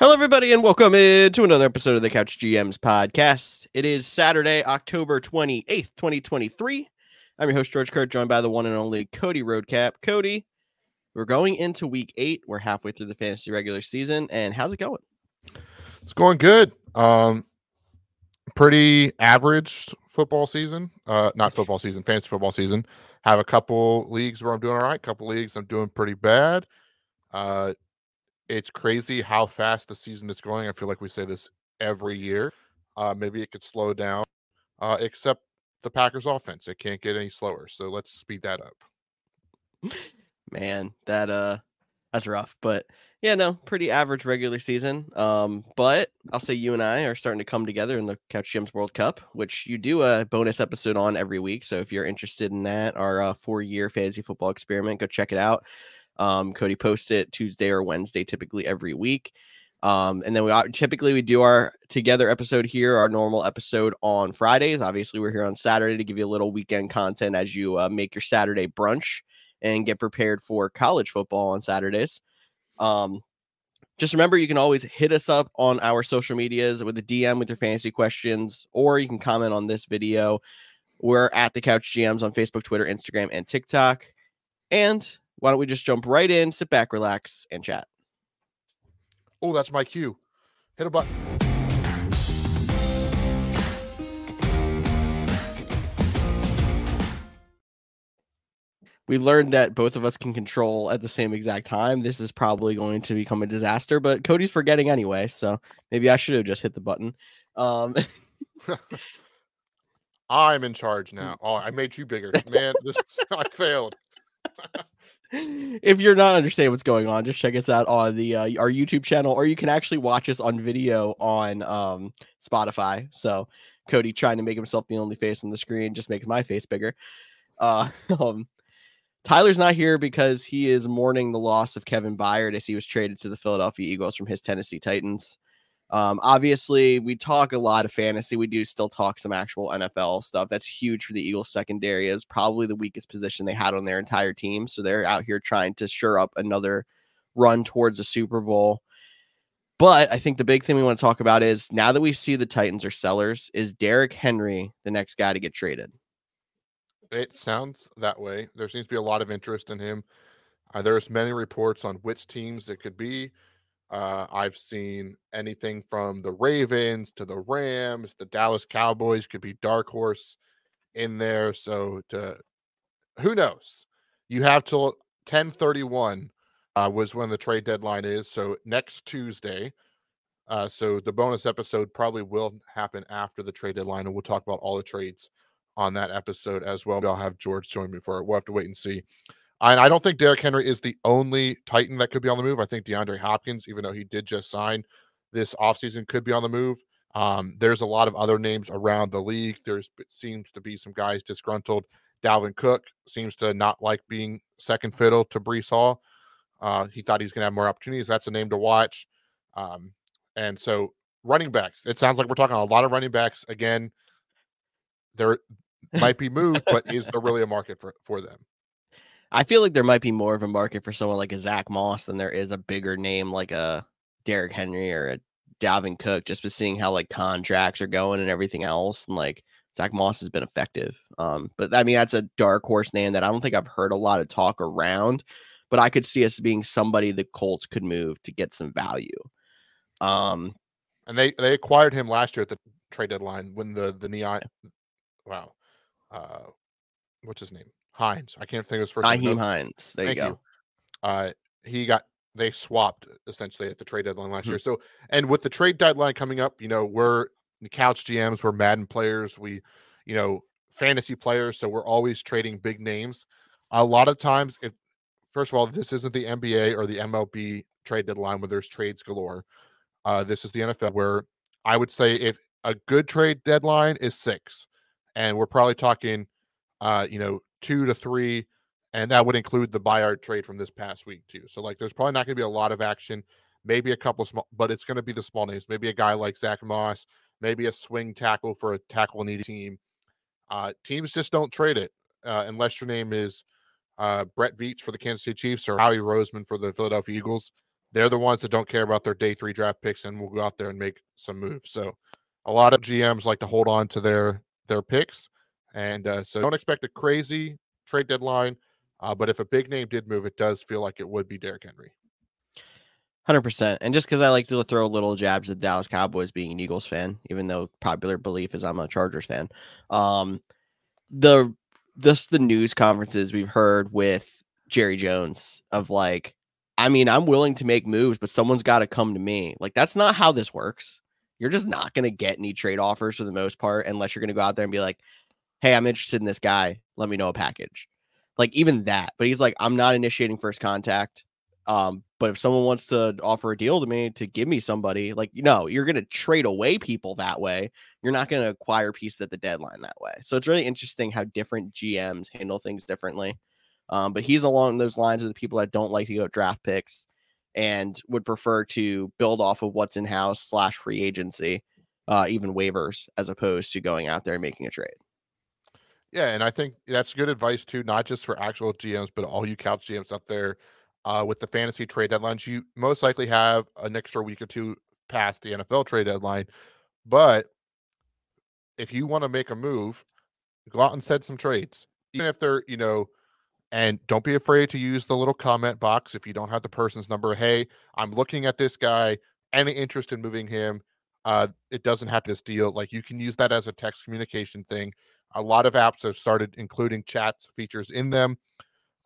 Hello, everybody, and welcome to another episode of the Couch GMs podcast. It is Saturday, October 28th, 2023. I'm your host, George Kerth, joined by the one and only Cody Roadcap. Cody, we're going into week eight. We're halfway through the fantasy regular season, and how's it going? It's going good. Um, pretty average football season. Uh, not football season, fantasy football season. Have a couple leagues where I'm doing all right. Couple leagues I'm doing pretty bad. Uh, it's crazy how fast the season is going. I feel like we say this every year. Uh, maybe it could slow down, uh, except the Packers offense. It can't get any slower. So let's speed that up. Man, that uh that's rough. But yeah, no, pretty average regular season. Um, but I'll say you and I are starting to come together in the Couch GMs World Cup, which you do a bonus episode on every week. So if you're interested in that, our uh, four-year fantasy football experiment, go check it out. Um, Cody posts it Tuesday or Wednesday, typically every week. Um, and then we typically we do our together episode here, our normal episode on Fridays. Obviously, we're here on Saturday to give you a little weekend content as you uh, make your Saturday brunch and get prepared for college football on Saturdays. Um, just remember, you can always hit us up on our social medias with a DM with your fantasy questions, or you can comment on this video. We're at the Couch GMs on Facebook, Twitter, Instagram, and TikTok. And why don't we just jump right in, sit back, relax, and chat? Oh, that's my cue. Hit a button. We learned that both of us can control at the same exact time. This is probably going to become a disaster, but Cody's forgetting anyway, so maybe I should have just hit the button. Um, I'm in charge now. Oh, I made you bigger, man. This I failed. If you're not understanding what's going on, just check us out on the uh, our YouTube channel, or you can actually watch us on video on um, Spotify. So Cody trying to make himself the only face on the screen just makes my face bigger. Uh, um, Tyler's not here because he is mourning the loss of Kevin Byard as he was traded to the Philadelphia Eagles from his Tennessee Titans. Um, obviously, we talk a lot of fantasy. We do still talk some actual NFL stuff. That's huge for the Eagles secondary. Is probably the weakest position they had on their entire team. So they're out here trying to shore up another run towards the Super Bowl. But I think the big thing we want to talk about is now that we see the Titans are sellers, is Derrick Henry the next guy to get traded? It sounds that way. There seems to be a lot of interest in him. Uh, there's many reports on which teams it could be. Uh, I've seen anything from the Ravens to the Rams, the Dallas Cowboys could be dark horse in there. So to who knows? You have till 1031 uh, was when the trade deadline is. So next Tuesday. Uh, so the bonus episode probably will happen after the trade deadline, and we'll talk about all the trades on that episode as well. I'll have George join me for it. We'll have to wait and see. And I don't think Derrick Henry is the only Titan that could be on the move. I think DeAndre Hopkins, even though he did just sign this offseason, could be on the move. Um, there's a lot of other names around the league. There's seems to be some guys disgruntled. Dalvin Cook seems to not like being second fiddle to Breece Hall. Uh, he thought he was going to have more opportunities. That's a name to watch. Um, and so running backs, it sounds like we're talking a lot of running backs again. There might be moved, but is there really a market for, for them? I feel like there might be more of a market for someone like a Zach Moss than there is a bigger name like a Derrick Henry or a Dalvin Cook, just by seeing how like contracts are going and everything else. And like Zach Moss has been effective. Um, but I mean, that's a dark horse name that I don't think I've heard a lot of talk around, but I could see us being somebody the Colts could move to get some value. Um, and they, they acquired him last year at the trade deadline when the, the neon, wow. Uh, what's his name? Hines. I can't think of his first name. Hines. There Thank you go. You. Uh, he got they swapped essentially at the trade deadline last mm-hmm. year. So, and with the trade deadline coming up, you know, we're couch GMs, we're Madden players, we, you know, fantasy players. So we're always trading big names. A lot of times, if first of all, this isn't the NBA or the MLB trade deadline where there's trades galore. Uh, this is the NFL where I would say if a good trade deadline is six, and we're probably talking, uh, you know, two to three, and that would include the Byard trade from this past week too. So like, there's probably not going to be a lot of action. Maybe a couple small, but it's going to be the small names. Maybe a guy like Zach Moss. Maybe a swing tackle for a tackle needy team. Uh, teams just don't trade it uh, unless your name is uh, Brett Veach for the Kansas City Chiefs or Howie Roseman for the Philadelphia Eagles. they're the ones that don't care about their day three draft picks and will go out there and make some moves. So a lot of GMs like to hold on to their their picks, and uh, so don't expect a crazy trade deadline. Uh, but if a big name did move, it does feel like it would be Derrick Henry. Hundred percent, and just because I like to throw little jabs at Dallas Cowboys, being an Eagles fan, even though popular belief is I'm a Chargers fan. Um, the just the news conferences we've heard with Jerry Jones of like, I mean, I'm willing to make moves, but someone's got to come to me. Like that's not how this works. You're just not going to get any trade offers for the most part unless you're going to go out there and be like, "Hey, I'm interested in this guy. Let me know a package." Like even that, but he's like, "I'm not initiating first contact." Um, but if someone wants to offer a deal to me to give me somebody, like you know, you're gonna trade away people that way. You're not gonna acquire pieces at the deadline that way. So it's really interesting how different GMs handle things differently. Um, but he's along those lines of the people that don't like to go draft picks and would prefer to build off of what's in house slash free agency, uh, even waivers, as opposed to going out there and making a trade. Yeah, and I think that's good advice too, not just for actual GMs, but all you couch GMs out there uh, with the fantasy trade deadlines. You most likely have an extra week or two past the NFL trade deadline. But if you want to make a move, go out and set some trades, even if they're, you know, and don't be afraid to use the little comment box if you don't have the person's number. Hey, I'm looking at this guy. Any interest in moving him? Uh, it doesn't have this deal. Like you can use that as a text communication thing. A lot of apps have started including chats features in them.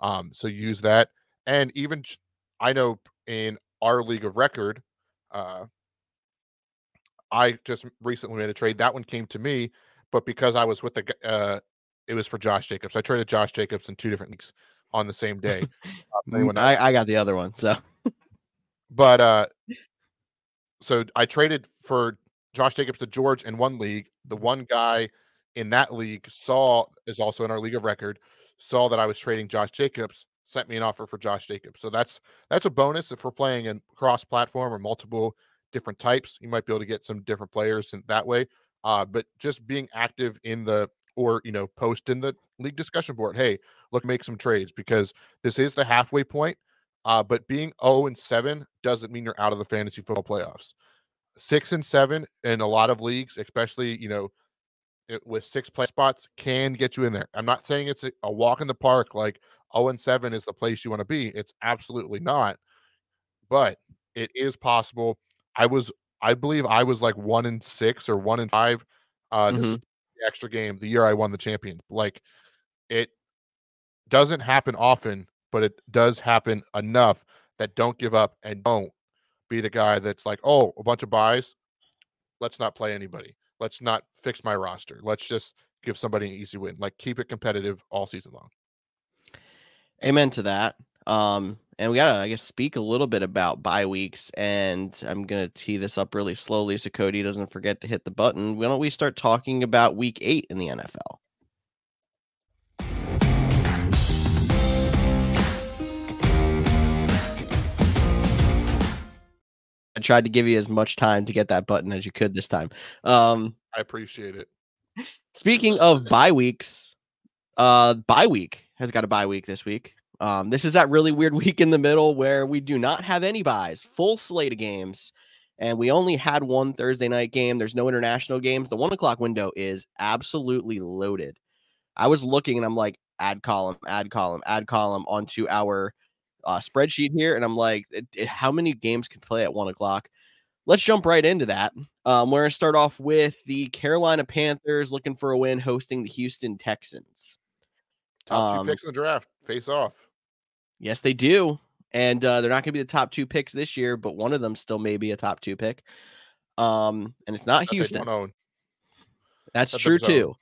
Um, so use that and even I know in our league of record, uh, I just recently made a trade. That one came to me, but because I was with the, uh, it was for Josh Jacobs. I traded Josh Jacobs in two different leagues on the same day. Uh, I, I got the other one, so. but uh, so I traded for Josh Jacobs to George in one league. The one guy in that league saw is also in our league of record saw that I was trading Josh Jacobs sent me an offer for Josh Jacobs. So that's that's a bonus if we're playing in cross platform or multiple different types. You might be able to get some different players in that way. Uh, but just being active in the or you know post in the league discussion board. Hey, look, make some trades because this is the halfway point. Uh, but being 0 and 7 doesn't mean you're out of the fantasy football playoffs. Six and seven in a lot of leagues, especially you know with six play spots, can get you in there. I'm not saying it's a, a walk in the park like 0 and 7 is the place you want to be. It's absolutely not. But it is possible. I was, I believe I was like one in six or one in five. Uh, mm-hmm. this extra game the year I won the champion. Like it doesn't happen often, but it does happen enough that don't give up and don't be the guy that's like, oh, a bunch of byes. Let's not play anybody. Let's not fix my roster. Let's just give somebody an easy win. Like keep it competitive all season long. Amen to that. Um, and we gotta, I guess, speak a little bit about bye weeks. And I'm gonna tee this up really slowly so Cody doesn't forget to hit the button. Why don't we start talking about week eight in the NFL? Tried to give you as much time to get that button as you could this time. Um, I appreciate it. Speaking of bye weeks, uh, bye week has got a bye week this week. Um, this is that really weird week in the middle where we do not have any byes, full slate of games, and we only had one Thursday night game. There's no international games. The one o'clock window is absolutely loaded. I was looking and I'm like, add column, add column, add column onto our uh, spreadsheet here, and I'm like, how many games can play at one o'clock? Let's jump right into that. Um, we're gonna start off with the Carolina Panthers looking for a win, hosting the Houston Texans. Top um, two picks in the draft face off. Yes, they do. And uh, they're not going to be the top two picks this year, but one of them still may be a top two pick. Um, and it's not Houston. That's, That's true too.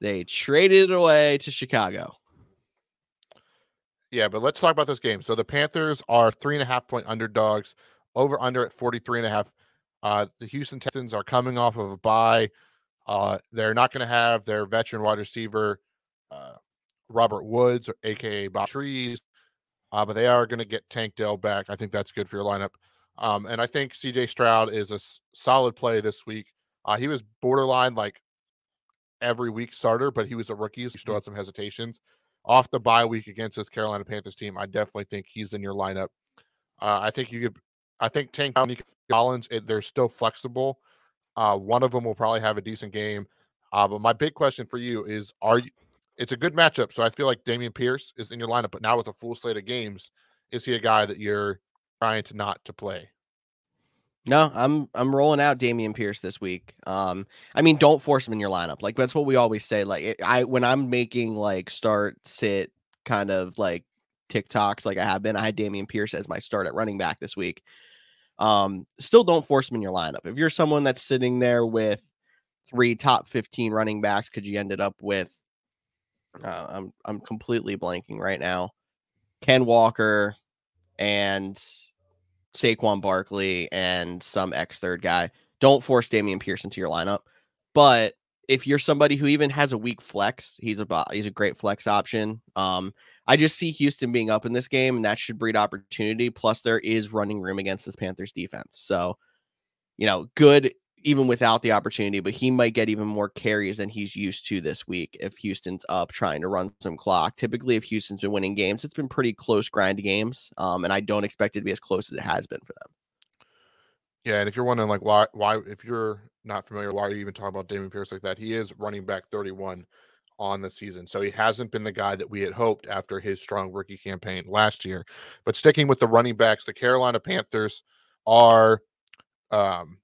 They traded it away to Chicago. Yeah, but let's talk about this game. So the Panthers are three and a half point underdogs, over under at 43 and a half. Uh, the Houston Texans are coming off of a bye. Uh, they're not going to have their veteran wide receiver, uh, Robert Woods, or aka Bob Trees, uh, but they are going to get Tank Dell back. I think that's good for your lineup. Um, and I think CJ Stroud is a s- solid play this week. Uh, he was borderline like every week starter, but he was a rookie, so he still had some hesitations. Off the bye week against this Carolina Panthers team, I definitely think he's in your lineup. Uh, I think you could I think Tank Collins, it, they're still flexible. Uh, one of them will probably have a decent game. Uh, but my big question for you is: Are you? It's a good matchup, so I feel like Dameon Pierce is in your lineup. But now with a full slate of games, is he a guy that you're trying to not to play? No, I'm I'm rolling out Dameon Pierce this week. Um, I mean, don't force him in your lineup. Like that's what we always say. Like I when I'm making like start sit kind of like TikToks, like I have been, I had Dameon Pierce as my start at running back this week. Um, still don't force him in your lineup. If you're someone that's sitting there with three top 15 running backs, could you ended up with? Uh, I'm I'm completely blanking right now. Ken Walker and Saquon Barkley and some X third guy. Don't force Dameon Pierce into your lineup. But if you're somebody who even has a weak flex, he's a he's a great flex option. Um, I just see Houston being up in this game, and that should breed opportunity. Plus, there is running room against this Panthers defense, so you know, good even without the opportunity. But he might get even more carries than he's used to this week if Houston's up trying to run some clock. Typically, if Houston's been winning games, it's been pretty close grind games, um, and I don't expect it to be as close as it has been for them. Yeah, and if you're wondering like why why if you're not familiar, why are you even talking about Dameon Pierce like that? He is running back 31 on the season. So he hasn't been the guy that we had hoped after his strong rookie campaign last year. But sticking with the running backs, the Carolina Panthers are um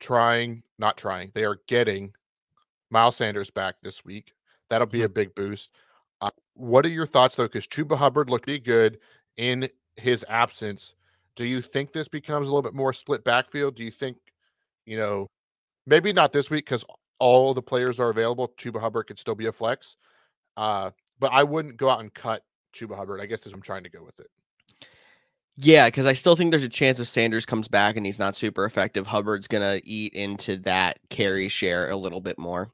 trying, not trying, they are getting Miles Sanders back this week. That'll be a mm-hmm. big boost. Uh, what are your thoughts though? Because Chuba Hubbard looked pretty good in his absence. Do you think this becomes a little bit more split backfield? Do you think, you know, maybe not this week because all the players are available. Chuba Hubbard could still be a flex. Uh, but I wouldn't go out and cut Chuba Hubbard. I guess is I'm trying to go with it. Yeah, because I still think there's a chance if Sanders comes back and he's not super effective, Hubbard's gonna eat into that carry share a little bit more.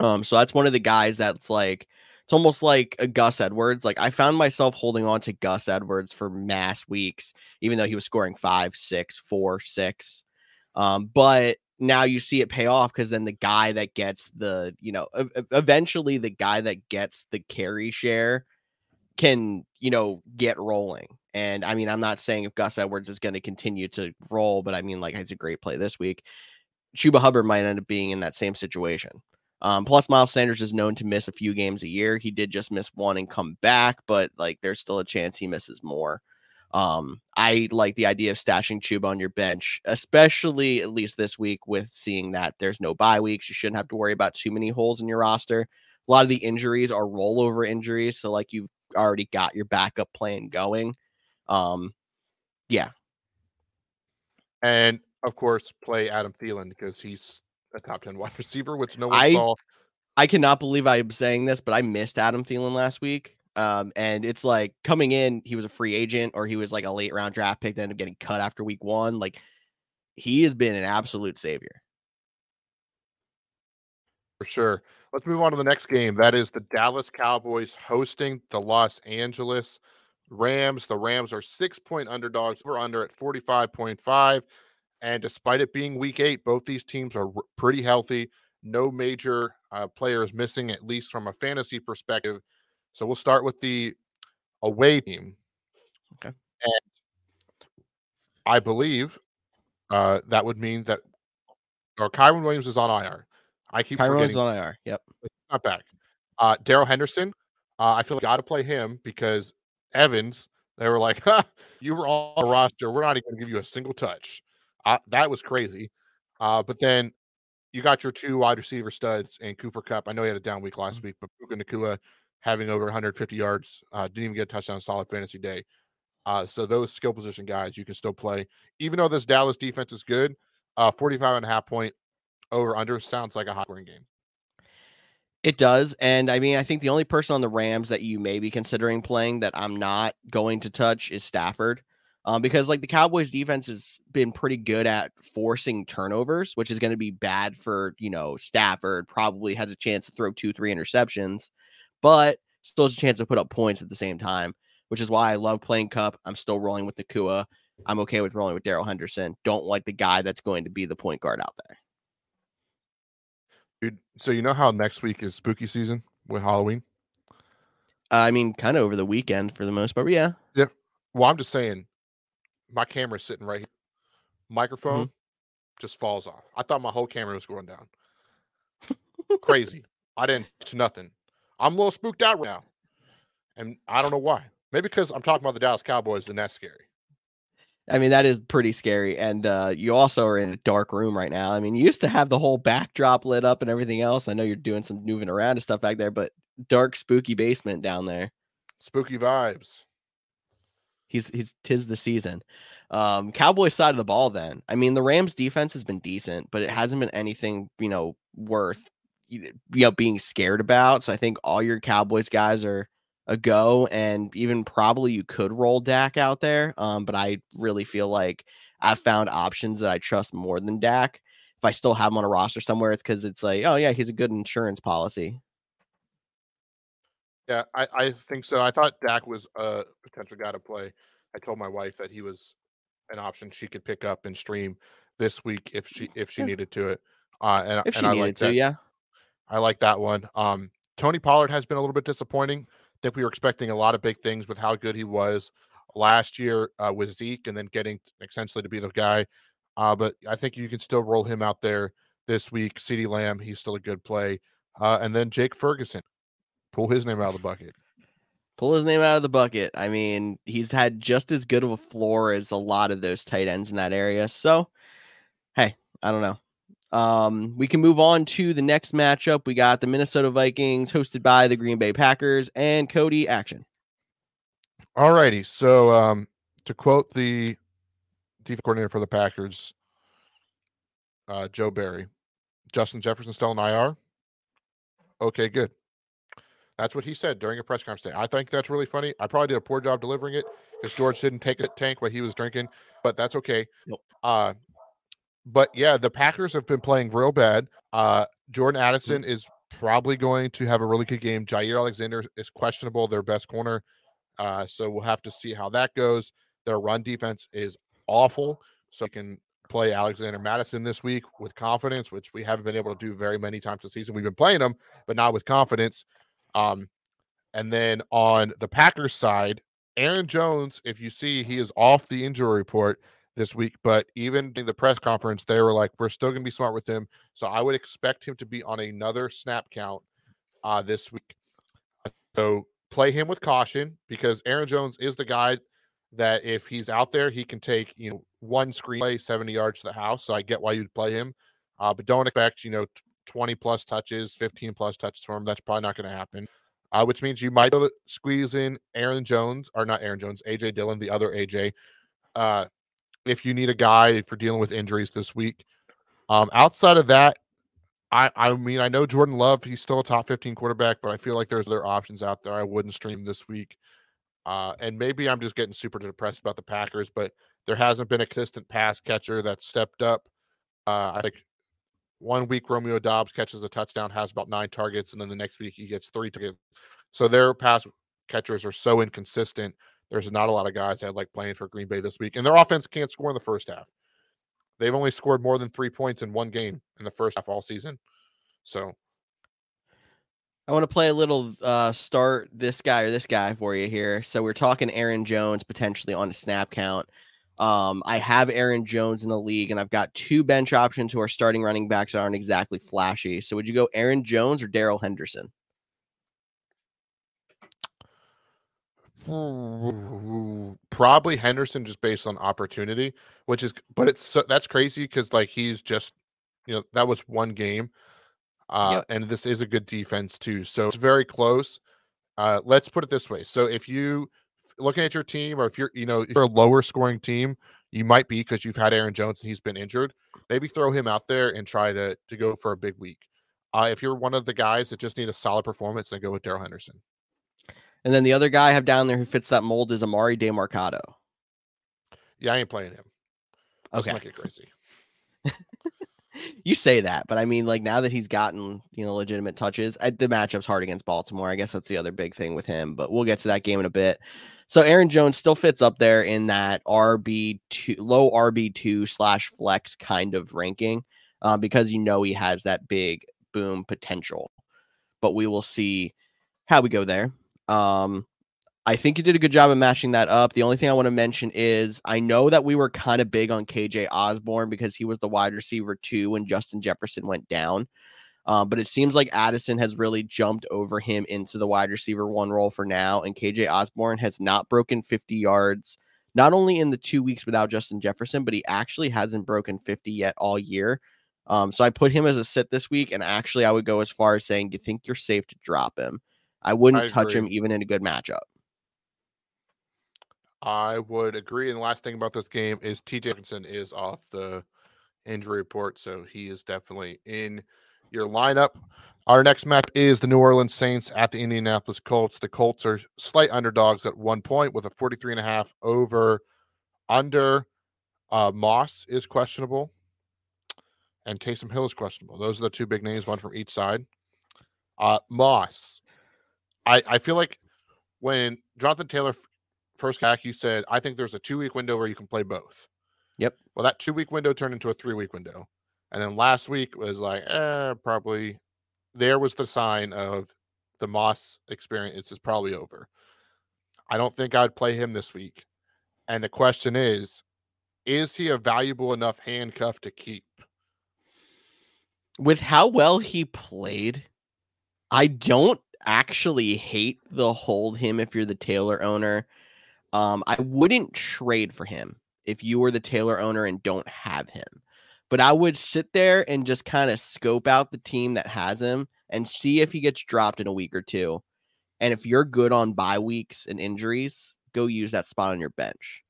Um, so that's one of the guys that's like it's almost like a Gus Edwards. Like I found myself holding on to Gus Edwards for mass weeks, even though he was scoring five, six, four, six. Um, but now you see it pay off because then the guy that gets the you know eventually the guy that gets the carry share can you know get rolling and i mean i'm not saying if gus edwards is going to continue to roll but i mean like it's a great play this week chuba hubbard might end up being in that same situation um, plus miles sanders is known to miss a few games a year he did just miss one and come back but like there's still a chance he misses more um, I like the idea of stashing Chuba on your bench, especially at least this week with seeing that there's no bye weeks. You shouldn't have to worry about too many holes in your roster. A lot of the injuries are rollover injuries, so like you've already got your backup plan going. Um, yeah, and of course, play Adam Thielen because he's a top ten wide receiver, which no one I, saw. I cannot believe I'm saying this, but I missed Adam Thielen last week. Um, and it's like coming in, he was a free agent or he was like a late round draft pick, then getting cut after week one. Like he has been an absolute savior. For sure. Let's move on to the next game. That is the Dallas Cowboys hosting the Los Angeles Rams. The Rams are six point underdogs. We're under at 45.5. And despite it being week eight, both these teams are pretty healthy. No major uh, players missing, at least from a fantasy perspective. So we'll start with the away team. Okay. And I believe uh, that would mean that or Kyren Williams is on IR. I keep Williams on IR. Yep. Not back. Uh, Darrell Henderson. Uh, I feel like I got to play him because Evans. They were like, "You were on the roster. We're not even going to give you a single touch." Uh, that was crazy. Uh, but then you got your two wide receiver studs and Cooper Kupp. I know he had a down week last mm-hmm. week, but Puka Nacua having over 150 yards. Uh, didn't even get a touchdown. Solid fantasy day. Uh, so those skill position guys you can still play, even though this Dallas defense is good. Uh, 45 and a half point over under sounds like a hot scoring game. It does. And I mean, I think the only person on the Rams that you may be considering playing that I'm not going to touch is Stafford. Um, because like the Cowboys defense has been pretty good at forcing turnovers, which is going to be bad for, you know, Stafford probably has a chance to throw two, three interceptions but still has a chance to put up points at the same time, which is why I love playing Kupp. I'm still rolling with Nacua. I'm okay with rolling with Darrell Henderson. Don't like the guy that's going to be the point guard out there. Dude, so you know how next week is spooky season with Halloween? Uh, I mean, kind of over the weekend for the most part. Yeah. Yeah. Well, I'm just saying, my camera's sitting right here. Microphone mm-hmm. just falls off. I thought my whole camera was going down. Crazy. I didn't do nothing. I'm a little spooked out right now. And I don't know why. Maybe because I'm talking about the Dallas Cowboys and that's scary. I mean, that is pretty scary. And uh, you also are in a dark room right now. I mean, you used to have the whole backdrop lit up and everything else. I know you're doing some moving around and stuff back there, but dark, spooky basement down there. Spooky vibes. He's he's tis the season. Um, Cowboys side of the ball. Then I mean, the Rams defense has been decent, but it hasn't been anything you know worth you know being scared about. So I think all your Cowboys guys are a go, and even probably you could roll Dak out there. Um, but I really feel like I've found options that I trust more than Dak. If I still have him on a roster somewhere, it's because it's like, oh yeah, he's a good insurance policy. Yeah, I, I think so. I thought Dak was a potential guy to play. I told my wife that he was an option she could pick up and stream this week if she if she yeah. needed to it. Uh, and if and I like to, that. yeah. I like that one. Um, Tony Pollard has been a little bit disappointing. Think we were expecting a lot of big things with how good he was last year uh, with Zeke, and then getting essentially to be the guy. Uh, but I think you can still roll him out there this week. CeeDee Lamb, he's still a good play. Uh, and then Jake Ferguson, pull his name out of the bucket. Pull his name out of the bucket. I mean, he's had just as good of a floor as a lot of those tight ends in that area. So, hey, I don't know. Um, we can move on to the next matchup. We got the Minnesota Vikings hosted by the Green Bay Packers and Cody action. All righty. So, um, to quote the defense coordinator for the Packers, uh, Joe Barry, Justin Jefferson still in IR. Okay, good. That's what he said during a press conference. Today. I think that's really funny. I probably did a poor job delivering it because George didn't take a tank while he was drinking, but that's okay. Nope. Uh, but yeah, the Packers have been playing real bad. Uh, Jordan mm-hmm. Addison mm-hmm. is probably going to have a really good game. Jaire Alexander is questionable, their best corner. Uh, so we'll have to see how that goes. Their run defense is awful. So you can play Alexander Mattison this week with confidence, which we haven't been able to do very many times this season. We've been playing them, but not with confidence. Um, and then on the Packers side, Aaron Jones, if you see, he is off the injury report this week. But even in the press conference, they were like, "We're still going to be smart with him." So I would expect him to be on another snap count uh, this week. So play him with caution because Aaron Jones is the guy that if he's out there, he can take you know one screen play, seventy yards to the house. So I get why you'd play him, uh, but don't expect you know 20 plus touches, 15 plus touches for him. That's probably not going to happen. Uh, which means you might be able to squeeze in Aaron Jones, or not Aaron Jones, AJ Dillon, the other AJ, uh, if you need a guy for dealing with injuries this week. Um, outside of that, I, I mean, I know Jordan Love, he's still a top 15 quarterback, but I feel like there's other options out there I wouldn't stream this week. Uh, and maybe I'm just getting super depressed about the Packers, but there hasn't been a consistent pass catcher that stepped up. Uh, I think one week, Romeo Doubs catches a touchdown, has about nine targets, and then the next week he gets three targets. So their pass catchers are so inconsistent. There's not a lot of guys that like playing for Green Bay this week, and their offense can't score in the first half. They've only scored more than three points in one game in the first half all season. So I want to play a little uh, start this guy or this guy for you here. So we're talking Aaron Jones potentially on a snap count. Um, I have Aaron Jones in the league, and I've got two bench options who are starting running backs that aren't exactly flashy. So, would you go Aaron Jones or Darrell Henderson? Probably Henderson, just based on opportunity, which is, but it's so, that's crazy because like he's just, you know, that was one game, uh, yep. and this is a good defense too. So it's very close. Uh, let's put it this way: so if you looking at your team, or if you're, you know, if you're a lower scoring team, you might be because you've had Aaron Jones and he's been injured. Maybe throw him out there and try to to go for a big week. Uh, if you're one of the guys that just need a solid performance, then go with Darrell Henderson. And then the other guy I have down there who fits that mold is Emari Demercado. Yeah, I ain't playing him. Let's okay. make it crazy. you say that, but I mean, like now that he's gotten you know legitimate touches, I, the matchup's hard against Baltimore. I guess that's the other big thing with him. But we'll get to that game in a bit. So Aaron Jones still fits up there in that RB two, low RB two slash flex kind of ranking, uh, because you know he has that big boom potential. But we will see how we go there. Um, I think you did a good job of matching that up. The only thing I want to mention is I know that we were kind of big on KJ Osborn because he was the wide receiver two when Justin Jefferson went down. Um, but it seems like Addison has really jumped over him into the wide receiver one role for now. And KJ Osborn has not broken 50 yards, not only in the two weeks without Justin Jefferson, but he actually hasn't broken 50 yet all year. Um, so I put him as a sit this week. And actually, I would go as far as saying, you think you're safe to drop him? I wouldn't I touch him even in a good matchup. I would agree. And the last thing about this game is T.J. Hockenson is off the injury report, so he is definitely in your lineup. Our next match is the New Orleans Saints at the Indianapolis Colts. The Colts are slight underdogs at one point with a 43 and a half over under. Uh, Moss is questionable and Taysom Hill is questionable. Those are the two big names, one from each side. Uh, Moss, I, I feel like when Jonathan Taylor first back, you said, I think there's a two week window where you can play both. Yep. Well, that two week window turned into a three week window. And then last week was like, eh, probably there was the sign of the Moss experience is probably over. I don't think I'd play him this week. And the question is, is he a valuable enough handcuff to keep? With how well he played, I don't actually hate the hold him if you're the Taylor owner. Um, I wouldn't trade for him if you were the Taylor owner and don't have him. But I would sit there and just kind of scope out the team that has him and see if he gets dropped in a week or two. And if you're good on bye weeks and injuries, go use that spot on your bench.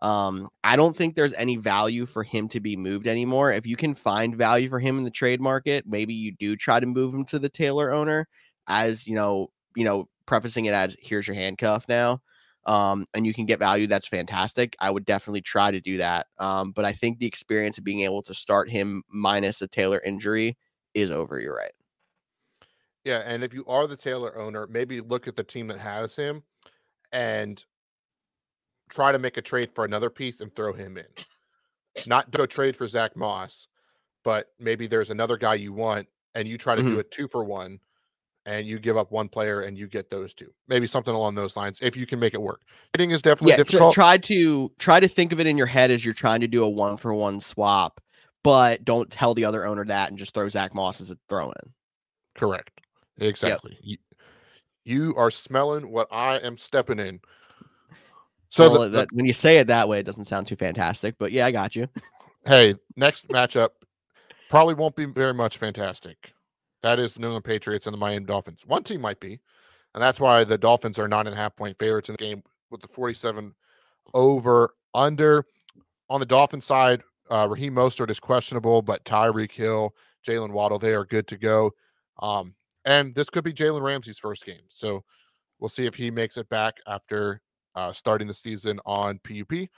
Um, I don't think there's any value for him to be moved anymore. If you can find value for him in the trade market, maybe you do try to move him to the Taylor owner as you know, you know, prefacing it as here's your handcuff now. Um, and you can get value, that's fantastic. I would definitely try to do that. Um, but I think the experience of being able to start him minus a Taylor injury is over. You're right. Yeah, and if you are the Taylor owner, maybe look at the team that has him and try to make a trade for another piece and throw him in. Not go trade for Zach Moss, but maybe there's another guy you want and you try to do Mhm. a two for one and you give up one player and you get those two. Maybe something along those lines if you can make it work. Hitting is definitely yeah, difficult. try to try to think of it in your head as you're trying to do a one for one swap, but don't tell the other owner that and just throw Zach Moss as a throw in. Correct. Exactly. You, you are smelling what I am stepping in. So Well, the- the- when you say it that way, it doesn't sound too fantastic, but yeah, I got you. hey, next matchup probably won't be very much fantastic. That is the New England Patriots and the Miami Dolphins. One team might be, and that's why the Dolphins are nine and a half point favorites in the game with the 47 over under. On the Dolphin side, uh, Raheem Mostert is questionable, but Tyreek Hill, Jaylen Waddle, they are good to go. Um, and this could be Jalen Ramsey's first game. So we'll see if he makes it back after uh, starting the season on PUP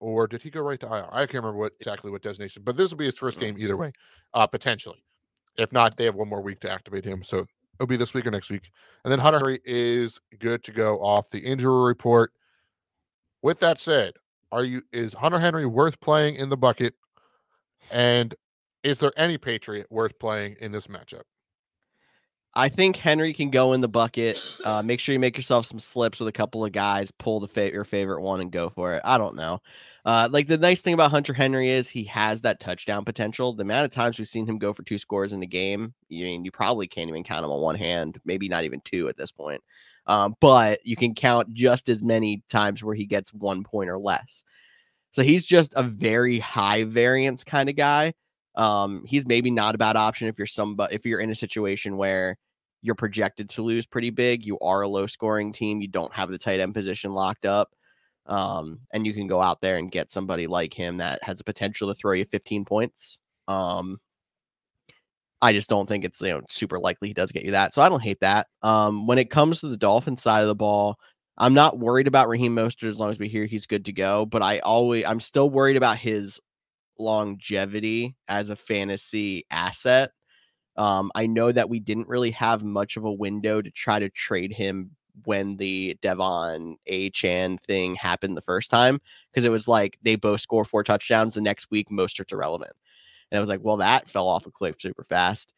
or did he go right to IR? I can't remember what exactly what designation, but this will be his first game either way, uh, potentially. If not, they have one more week to activate him, so it'll be this week or next week. And then Hunter Henry is good to go off the injury report. With that said, are you is Hunter Henry worth playing in the bucket? And is there any Patriot worth playing in this matchup? I think Henry can go in the bucket. Uh, make sure you make yourself some slips with a couple of guys. Pull the fa- your favorite one and go for it. I don't know. Uh, like the nice thing about Hunter Henry is he has that touchdown potential. The amount of times we've seen him go for two scores in the game, you mean you probably can't even count him on one hand. Maybe not even two at this point. Um, but you can count just as many times where he gets one point or less. So he's just a very high variance kind of guy. Um, he's maybe not a bad option if you're somebody if you're in a situation where you're projected to lose pretty big. You are a low scoring team. You don't have the tight end position locked up. Um, and you can go out there and get somebody like him that has the potential to throw you 15 points. Um, I just don't think it's you know super likely he does get you that. So I don't hate that. Um, when it comes to the Dolphin side of the ball, I'm not worried about Raheem Mostert as long as we hear he's good to go. But I always I'm still worried about his longevity as a fantasy asset. Um, I know that we didn't really have much of a window to try to trade him when the Devon A Chan thing happened the first time because it was like they both score four touchdowns the next week, Mostert's irrelevant. And I was like, well, that fell off a cliff super fast.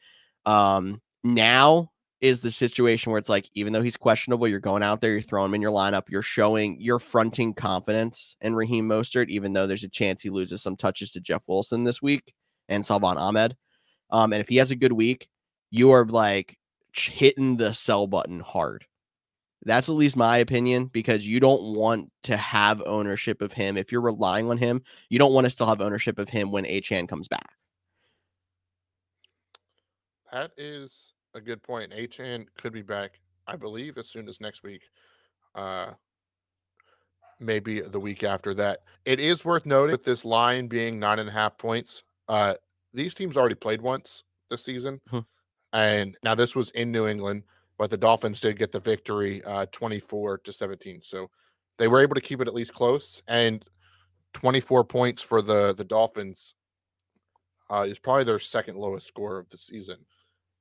Um, now is the situation where it's like, even though he's questionable, you're going out there, you're throwing him in your lineup, you're showing, you're fronting confidence in Raheem Mostert, even though there's a chance he loses some touches to Jeff Wilson this week and Salvon Ahmed. Um, and if he has a good week, you are like hitting the sell button hard. That's at least my opinion because you don't want to have ownership of him. If you're relying on him, you don't want to still have ownership of him when Achane comes back. That is a good point. Achane could be back, I believe, as soon as next week. Uh, maybe the week after that. It is worth noting with this line being nine and a half points. Uh, these teams already played once this season, Hmm. and now this was in New England, but the Dolphins did get the victory, uh, twenty-four to seventeen. So they were able to keep it at least close, and twenty-four points for the the Dolphins uh, is probably their second lowest score of the season,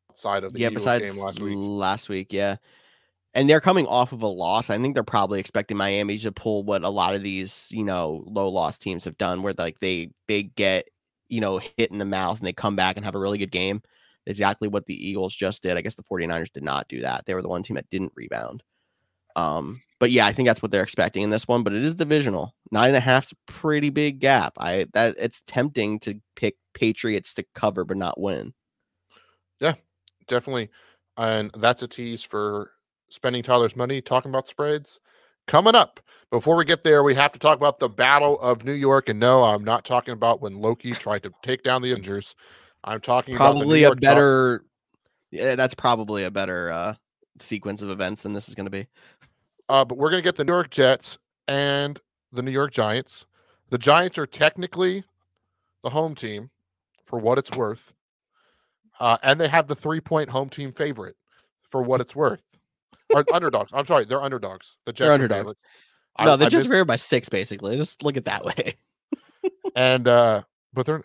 outside of the yeah, Eagles besides game last week. Last week, yeah. And they're coming off of a loss. I think they're probably expecting Miami to pull what a lot of these, you know, low loss teams have done, where like they they get, you know, hit in the mouth and they come back and have a really good game. Exactly what the Eagles just did. I guess the 49ers did not do that. They were the one team that didn't rebound. Um, but yeah, I think that's what they're expecting in this one. But it is divisional. Nine and a half's a pretty big gap. I that it's tempting to pick Patriots to cover but not win. Yeah, definitely. And that's a tease for spending Tyler's money talking about spreads. Coming up, before we get there, we have to talk about the Battle of New York. And no, I'm not talking about when Loki tried to take down the Avengers. I'm talking about probably a better yeah that's probably a better uh sequence of events than this is going to be Uh, but we're going to get the New York Jets and the New York Giants. The Giants are technically the home team for what it's worth. Uh, and they have the three point home team favorite for what it's worth. Or underdogs. I'm sorry, they're underdogs. The Jets They're are underdogs. no I- the I missed- favored by six basically just look at that way and uh but they're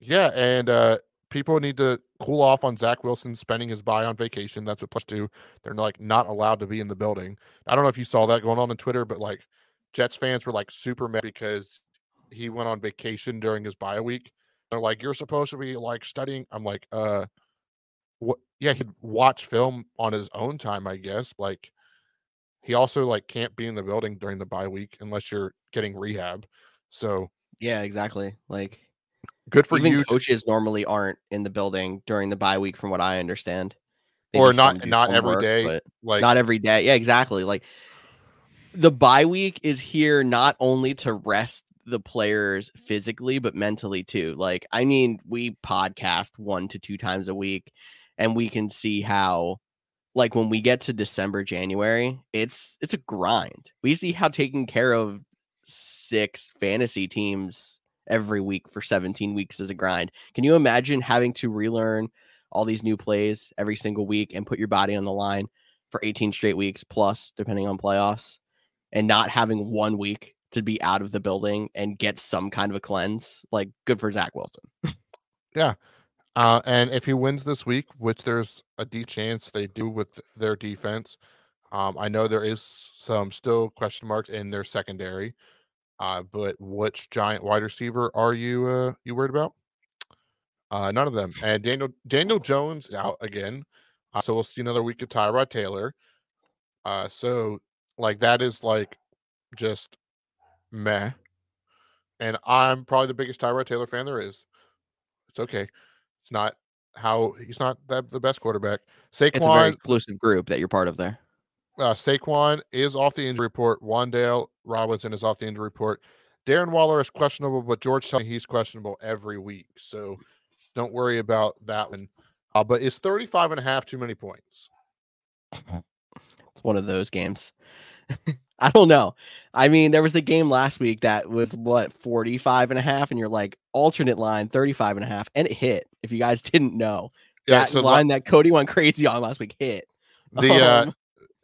yeah, and uh people need to cool off on Zach Wilson spending his bye on vacation. That's what plus two. They're like not allowed to be in the building. I don't know if you saw that going on on Twitter, but like Jets fans were like super mad because he went on vacation during his bye week. They're like, You're supposed to be like studying. I'm like, uh what yeah, he'd watch film on his own time, I guess. Like he also like can't be in the building during the bye week unless you're getting rehab. So yeah exactly like good for even you to- coaches normally aren't in the building during the bye week from what i understand Or not- not every work, day, like not every day yeah exactly like the bye week is here not only to rest the players physically but mentally too like i mean we podcast one to two times a week and we can see how like when we get to december january it's it's a grind. We see how taking care of six fantasy teams every week for 17 weeks is a grind. Can you imagine having to relearn all these new plays every single week and put your body on the line for 18 straight weeks plus depending on playoffs and not having one week to be out of the building and get some kind of a cleanse? Like good for zach wilson Uh, and if he wins this week, which there's a D chance they do with their defense, um, I know there is some still question marks in their secondary. Uh, but which giant wide receiver are you uh, you worried about? Uh, none of them. And Daniel Daniel Jones out again, uh, so we'll see another week of Tyrod Taylor. Uh, so like that is like just meh. And I'm probably the biggest Tyrod Taylor fan there is. It's okay. It's not how he's not that the best quarterback. it's a very Saquon exclusive group that you're part of there uh, Saquon is off the injury report. Wan'Dale Robinson is off the injury report. Darren Waller is questionable, but George telling he's questionable every week. So don't worry about that one. Uh, but is 35 and a half too many points? it's one of those games i don't know i mean there was the game last week that was what 45 and a half and you're like alternate line 35 and a half and it hit if you guys didn't know that so la- line that cody went crazy on last week hit the uh, Um,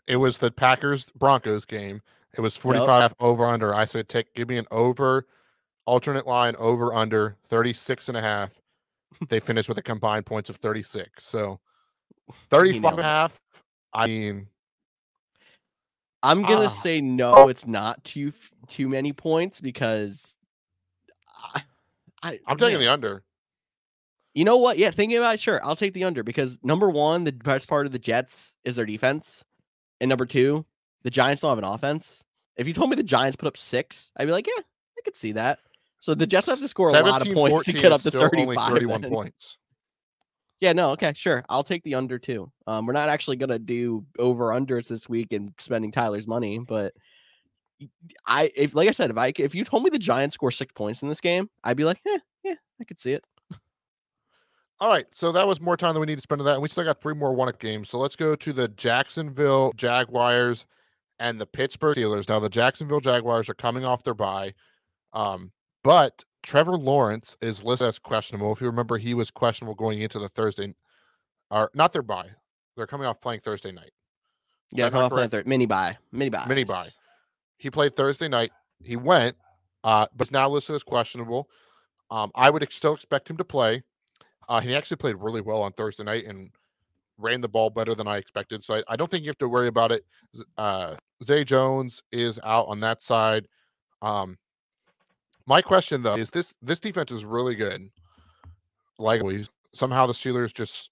it was the Packers Broncos game. It was 45 and a half over under. I said take give me an over alternate line over under 36 and a half. They finished with a combined points of 36. So 35 nailed and a half. I mean, I'm gonna Ah. say no. It's not too too many points because I, I I'm taking the under. You know what? Yeah, thinking about it, sure, I'll take the under because number one, the best part of the Jets is their defense, and number two, the Giants don't have an offense. If you told me the Giants put up six, I'd be like, yeah, I could see that. So the Jets have to score a lot of points to get up to 35. 31 points. Yeah, no, okay, sure. I'll take the under too. Um, we're not actually gonna do over unders this week and spending Tyler's money, but I if like I said, if I if you told me the Giants score six points in this game, I'd be like, yeah, yeah, I could see it. All right, so that was more time than we need to spend on that, and we still got three more one-up games. So let's go to the Jacksonville Jaguars and the Pittsburgh Steelers. Now the Jacksonville Jaguars are coming off their bye, um, but Trevor Lawrence is listed as questionable. If you remember, he was questionable going into the Thursday, or not their bye. They're coming off playing Thursday night. Yeah, coming off playing third mini bye, mini bye, mini bye. He played Thursday night. He went, uh, but now listed as questionable. Um, I would still expect him to play. Uh, he actually played really well on Thursday night and ran the ball better than I expected. So I, I don't think you have to worry about it. Uh, Zay Jones is out on that side. Um, my question though is this: this defense is really good. Like somehow the Steelers just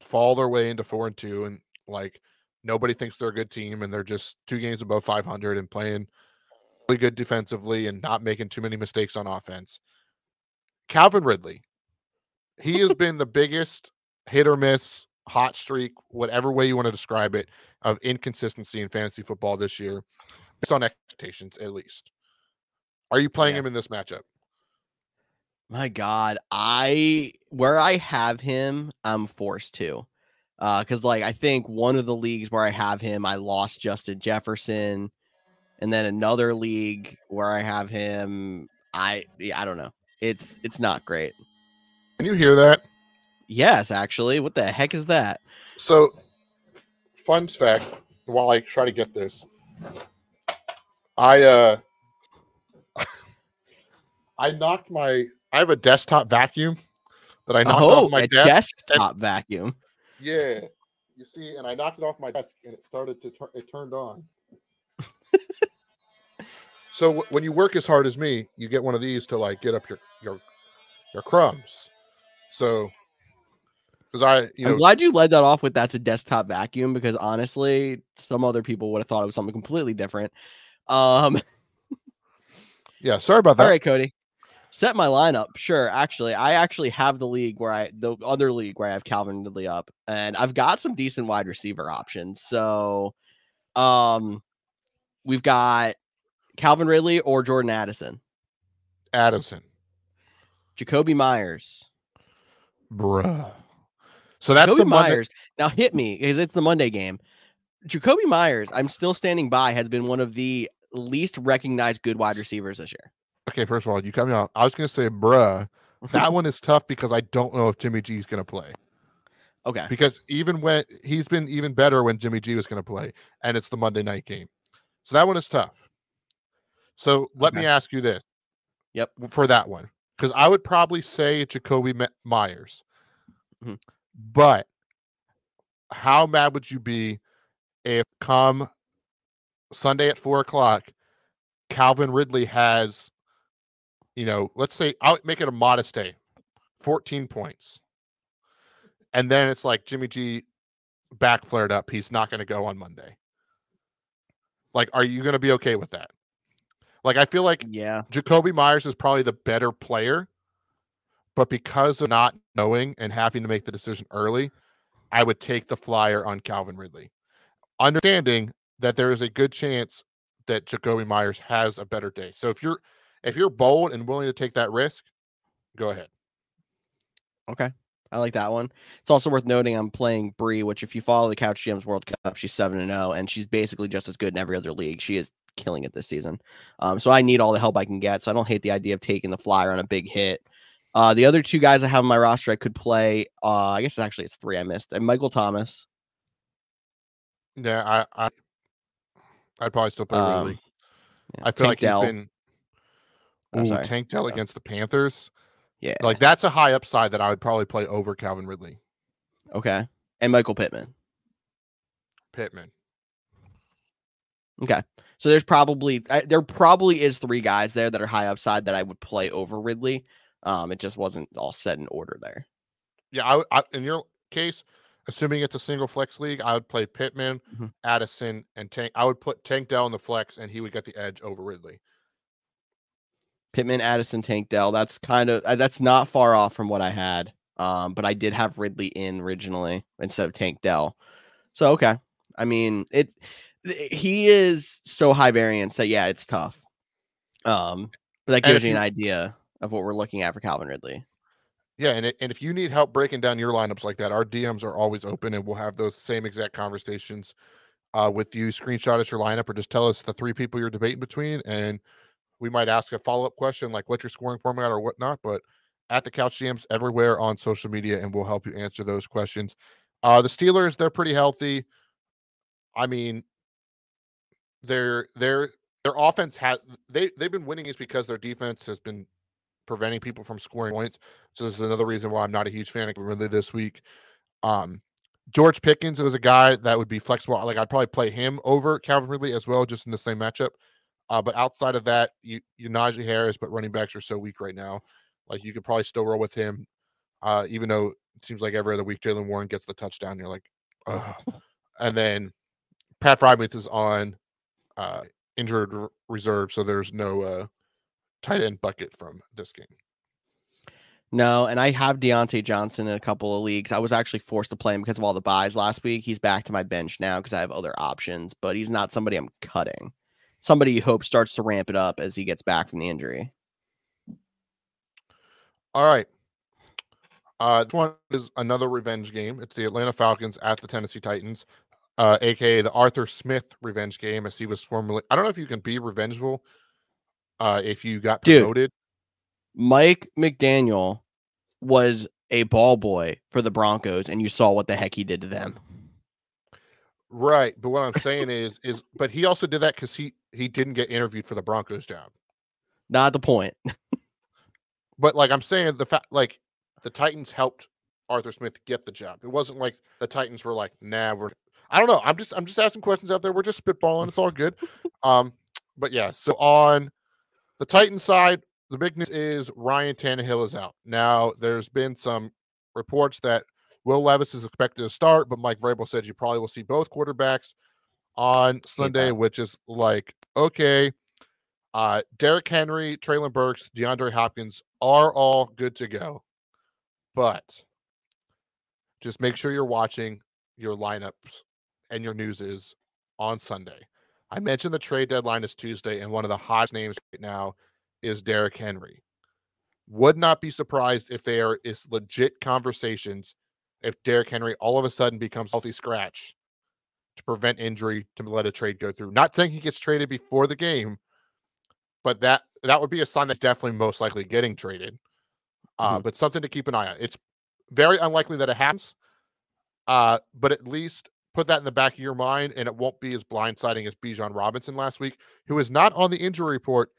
fall their way into four and two, and like nobody thinks they're a good team, and they're just two games above 500 and playing really good defensively and not making too many mistakes on offense. Calvin Ridley, he has been the biggest hit or miss, hot streak, whatever way you want to describe it, of inconsistency in fantasy football this year, based on expectations at least. Are you playing yeah. him in this matchup? My God, I where I have him, I'm forced to, because uh, like I think one of the leagues where I have him, I lost Justin Jefferson, and then another league where I have him, I I don't know. It's it's not great. Can you hear that? Yes, actually. What the heck is that? So, fun fact. While I try to get this, I uh I knocked my. I have a desktop vacuum that I knocked oh, off my a desk. Desktop and, vacuum. Yeah, you see, and I knocked it off my desk, and it started to turn. It turned on. so w- when you work as hard as me, you get one of these to like get up your your your crumbs. So because I, you know, I'm glad you led that off with that's a desktop vacuum because honestly, some other people would have thought it was something completely different. Um, yeah, sorry about that. All right, Cody set my lineup. Sure. Actually, I actually have the league where I the other league where I have Calvin Ridley up, and I've got some decent wide receiver options. So, um, we've got Calvin Ridley or Jordan Addison. Addison. Jakobi Meyers. Bruh. So that's Jakobi the Meyers. Now hit me because it's the Monday game. Jakobi Meyers, I'm still standing by, has been one of the least recognized good wide receivers this year okay, first of all, you cut me off. I was gonna say, bruh. That one is tough because I don't know if Jimmy G is gonna play. Okay. Because even when he's been even better when Jimmy G was gonna play, and it's the Monday night game. So that one is tough. So let okay. me ask you this. Yep. For that one. Because I would probably say Jakobi Meyers. Mm-hmm. But how mad would you be if come Sunday at four o'clock, Calvin Ridley has you know, let's say I'll make it a modest day, 14 points. And then it's like Jimmy G back flared up. He's not going to go on Monday. Like, are you going to be okay with that? Like, I feel like yeah, Jakobi Meyers is probably the better player, but because of not knowing and having to make the decision early, I would take the flyer on Calvin Ridley, understanding that there is a good chance that Jakobi Meyers has a better day. So if you're if you're bold and willing to take that risk, go ahead. Okay. I like that one. It's also worth noting I'm playing Bree, which if you follow the Couch GMs World Cup, she's seven and zero, oh, and she's basically just as good in every other league. She is killing it this season. Um, so I need all the help I can get. So I don't hate the idea of taking the flyer on a big hit. Uh, the other two guys I have on my roster I could play. Uh, I guess actually it's three I missed. And Michael Thomas. Yeah, I, I I'd probably still play um, Ridley. Yeah, I feel Tank like Dell. he's been Oh, Tank Dell against the Panthers. Yeah. Like that's a high upside that I would probably play over Calvin Ridley. Okay. And Michael Pittman. Pittman. Okay. So there's probably there probably is three guys there that are high upside that I would play over Ridley. Um, it just wasn't all set in order there. yeah, I, I in your case, assuming it's a single flex league, I would play Pittman, Mhm. Addison, and Tank. I would put Tank Dell in the flex, and he would get the edge over Ridley. Pittman, Addison, Tank Dell. That's kind of uh, that's not far off from what I had. Um, but I did have Ridley in originally instead of Tank Dell. So okay. I mean, it he is so high variance that yeah, it's tough. Um, but that gives you an idea of what we're looking at for Calvin Ridley. Yeah, and it, and if you need help breaking down your lineups like that, our DMs are always open, and we'll have those same exact conversations uh, with you. Screenshot us your lineup, or just tell us the three people you're debating between, and we might ask a follow up question like what's your scoring format or whatnot. But at the Couch GMs everywhere on social media, and we'll help you answer those questions. Uh, the Steelers, they're pretty healthy. I mean, their their their offense has they they've been winning is because their defense has been preventing people from scoring points. So this is another reason why I'm not a huge fan of Ridley this week. Um, George Pickens was a guy that would be flexible. Like I'd probably play him over Calvin Ridley as well, just in the same matchup. Uh, but outside of that, you you Najee Harris, but running backs are so weak right now. Like you could probably still roll with him, uh, even though it seems like every other week Jaylen Warren gets the touchdown. You're like, Ugh. and then Pat Freiermuth is on uh, injured reserve, so there's no uh, tight end bucket from this game. No, and I have Diontae Johnson in a couple of leagues. I was actually forced to play him because of all the byes last week. He's back to my bench now because I have other options, but he's not somebody I'm cutting. Somebody you hope starts to ramp it up as he gets back from the injury. All right. Uh, this one is another revenge game. It's the Atlanta Falcons at the Tennessee Titans, uh, aka the Arthur Smith revenge game, as he was formerly. I don't know if you can be revengeful uh, if you got promoted. Dude. Mike McDaniel was a ball boy for the Broncos, and you saw what the heck he did to them. Right, but what I'm saying is, is but he also did that because he he didn't get interviewed for the Broncos job. Not the point. But like I'm saying, the fact like the Titans helped Arthur Smith get the job. It wasn't like the Titans were like, nah, we're I don't know. I'm just I'm just asking questions out there. We're just spitballing. It's all good. Um, but yeah, so on the Titan side, the big news is Ryan Tannehill is out. Now there's been some reports that Will Levis is expected to start, but Mike Vrabel said you probably will see both quarterbacks on Sunday, that. which is like okay. Uh, Derrick Henry, Treylon Burks, DeAndre Hopkins are all good to go, but just make sure you're watching your lineups and your news is on Sunday. I mentioned the trade deadline is Tuesday, and one of the hottest names right now is Derrick Henry. Would not be surprised if there is legit conversations if Derrick Henry all of a sudden becomes healthy scratch to prevent injury to let a trade go through. Not saying he gets traded before the game, but that that would be a sign that's definitely most likely getting traded. Uh, Mhm. But something to keep an eye on. It's very unlikely that it happens, uh, but at least put that in the back of your mind, and it won't be as blindsiding as Bijan Robinson last week, who is not on the injury report,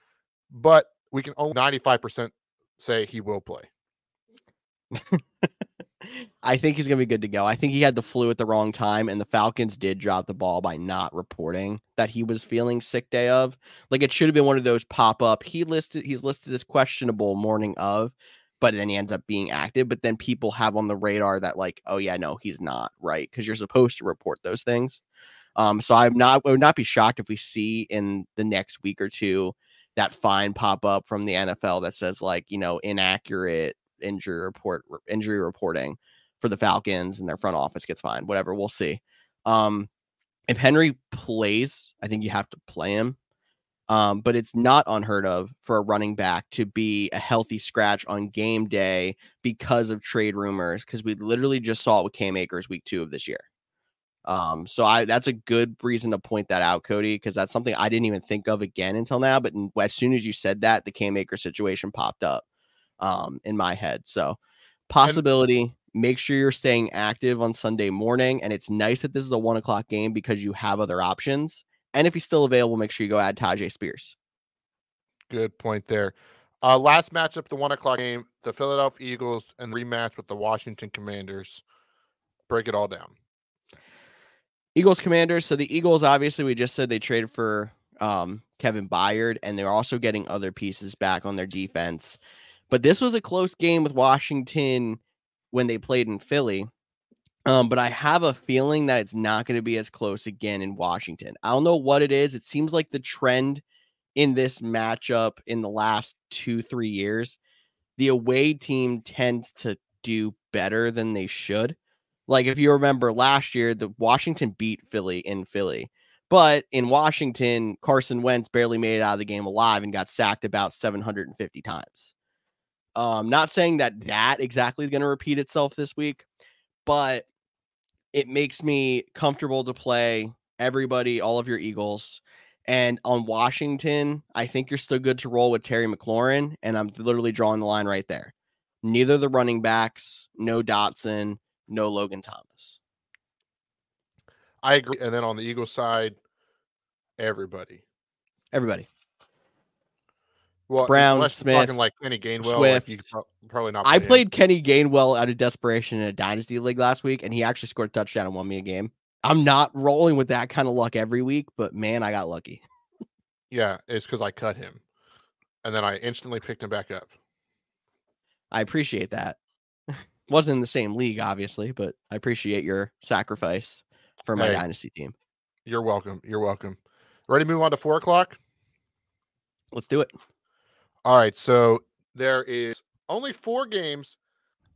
but we can only ninety five percent say he will play. I think he's gonna be good to go. I think he had the flu at the wrong time, and the Falcons did drop the ball by not reporting that he was feeling sick day of. Like it should have been one of those pop up. He listed he's listed as questionable morning of, but then he ends up being active. But then people have on the radar that like, oh yeah, no, he's not right because you're supposed to report those things. Um, so I'm not I would not be shocked if we see in the next week or two that fine pop up from the NFL that says like you know inaccurate injury report injury reporting for the Falcons and their front office gets fined. Whatever, we'll see. Um, if Henry plays, I think you have to play him. Um, but it's not unheard of for a running back to be a healthy scratch on game day because of trade rumors. Because we literally just saw it with Cam Akers week two of this year. Um, so I that's a good reason to point that out, Cody, because that's something I didn't even think of again until now. But in, as soon as you said that, the Cam Akers situation popped up um in my head. So possibility. Make sure you're staying active on Sunday morning. And it's nice that this is a one o'clock game because you have other options. And if he's still available, make sure you go add Tyjae Spears. Good point there. Uh, last matchup, the one o'clock game, the Philadelphia Eagles and rematch with the Washington Commanders. Break it all down. Eagles commanders. So the Eagles, obviously, we just said they traded for um, Kevin Byard, and they're also getting other pieces back on their defense. But this was a close game with Washington when they played in Philly. Um, but I have a feeling that it's not going to be as close again in Washington. I don't know what it is. It seems like the trend in this matchup in the last two, three years, the away team tends to do better than they should. Like if you remember last year, the Washington beat Philly in Philly. But in Washington, Carson Wentz barely made it out of the game alive and got sacked about 750 times. Um, not saying that that exactly is going to repeat itself this week, but it makes me comfortable to play everybody, all of your Eagles. And on Washington, I think you're still good to roll with Terry McLaurin. And I'm literally drawing the line right there. Neither the running backs, no Dotson, no Logan Thomas. I agree. And then on the Eagles side, everybody. Everybody. Well, Brown, Smith, talking like Kenny Gainwell, Swift. like you could pro- probably not. I play him. played Kenny Gainwell out of desperation in a dynasty league last week, and he actually scored a touchdown and won me a game. I'm not rolling with that kind of luck every week, but man, I got lucky. Yeah, it's because I cut him, and then I instantly picked him back up. I appreciate that. Wasn't in the same league, obviously, but I appreciate your sacrifice for my Hey. dynasty team. You're welcome. You're welcome. Ready to move on to four o'clock? Let's do it. All right. So there is only four games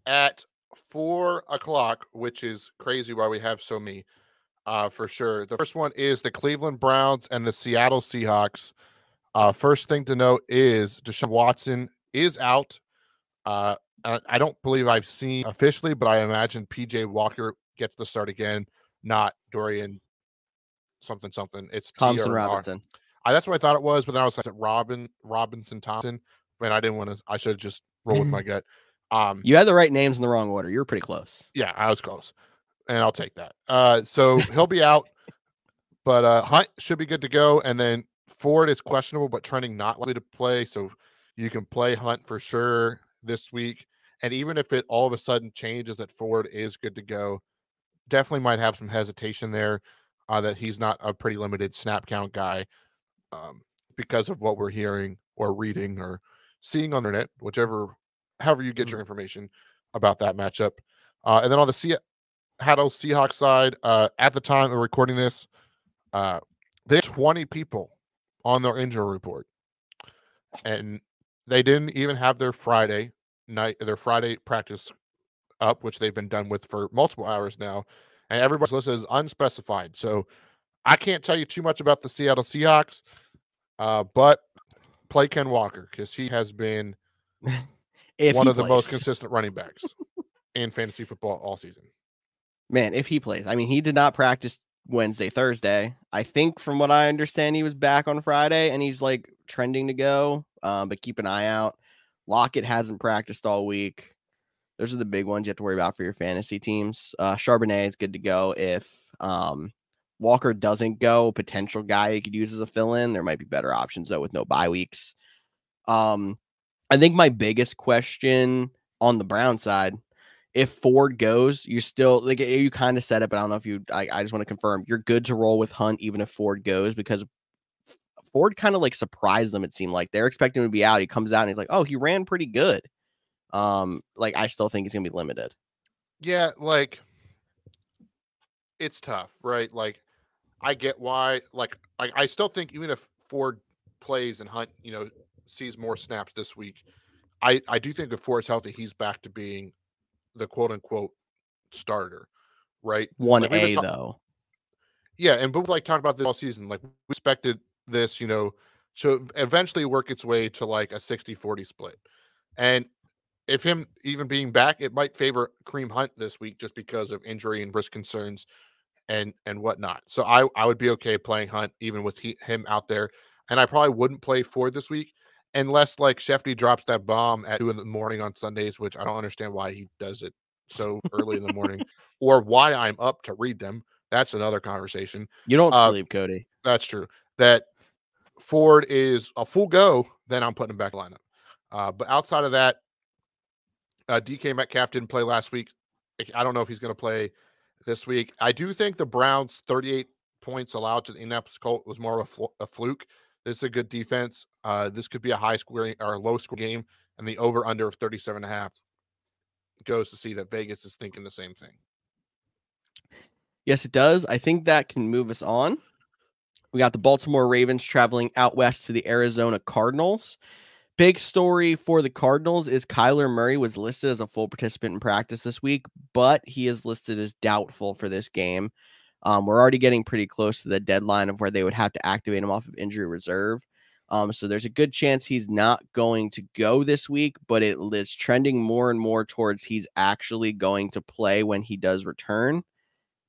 at four o'clock, which is crazy why we have so many. Uh, for sure. The first one is the Cleveland Browns and the Seattle Seahawks. Uh, first thing to note is Deshaun Watson is out. Uh, I don't believe I've seen officially, but I imagine PJ Walker gets the start again, not Dorian something something. It's Thompson. Robinson. I, that's what I thought it was, but then I was like Robin Robinson Thompson. Man, I didn't want to. I should just roll with my gut. Um, You had the right names in the wrong order. You were pretty close. yeah, I was close, and I'll take that. Uh, so he'll be out, but uh, Hunt should be good to go, and then Ford is questionable, but trending not likely to play. So you can play Hunt for sure this week, and even if it all of a sudden changes that Ford is good to go, definitely might have some hesitation there uh, that he's not a pretty limited snap count guy um, because of what we're hearing or reading or seeing on the net, whichever, however you get your information about that matchup. Uh, and then on the Seattle Seahawks side, uh, at the time of recording this, uh, they had 20 people on their injury report, and they didn't even have their Friday night, their Friday practice up, which they've been done with for multiple hours now, and everybody's listed as unspecified. So I can't tell you too much about the Seattle Seahawks, uh, but play Ken Walker because he has been one of the most consistent running backs in fantasy football all season. Man, if he plays. I mean, he did not practice Wednesday, Thursday. I think from what I understand, he was back on Friday and he's like trending to go. Um, but keep an eye out. Lockett hasn't practiced all week. Those are the big ones you have to worry about for your fantasy teams. Uh Charbonnet is good to go if um Walker doesn't go, potential guy you could use as a fill-in. There might be better options though with no bye weeks. Um, I think my biggest question on the Brown side if Ford goes, you still like you kind of said it, but I don't know if you. I, I just want to confirm you're good to roll with Hunt even if Ford goes because Ford kind of like surprised them. It seemed like they're expecting him to be out. He comes out and he's like, "Oh, he ran pretty good." Um, like I still think he's gonna be limited. Yeah, like it's tough, right? Like I get why. Like I, I still think even if Ford plays and Hunt, you know, sees more snaps this week, I I do think if Ford's healthy, he's back to being the quote unquote starter, right? One Like, A ta- though. Yeah, and but like talked about this all season, like we expected this, you know, to eventually work its way to like a 60-40 split. And if him even being back, it might favor Kareem Hunt this week just because of injury and risk concerns and and whatnot. So I I would be okay playing Hunt even with he, him out there, and I probably wouldn't play Ford this week unless like Schefty drops that bomb at two in the morning on Sundays, which I don't understand why he does it so early in the morning, or why I'm up to read them. That's another conversation. You don't Uh, sleep, Cody. That's true. That Ford is a full go, then I'm putting him back in lineup. Uh, but outside of that, uh, DK Metcalf didn't play last week. I don't know if he's going to play this week. I do think the Browns' 38 points allowed to the Indianapolis Colt was more of a, fl- a fluke. This is a good defense. Uh, this could be a high scoring or low score game, and the over under of 37 and a half goes to see that Vegas is thinking the same thing. Yes, it does. I think that can move us on. We got the Baltimore Ravens traveling out west to the Arizona Cardinals. Big story for the Cardinals is Kyler Murray was listed as a full participant in practice this week, but he is listed as doubtful for this game. Um, we're already getting pretty close to the deadline of where they would have to activate him off of injury reserve. Um, so there's a good chance he's not going to go this week, but it is trending more and more towards he's actually going to play when he does return.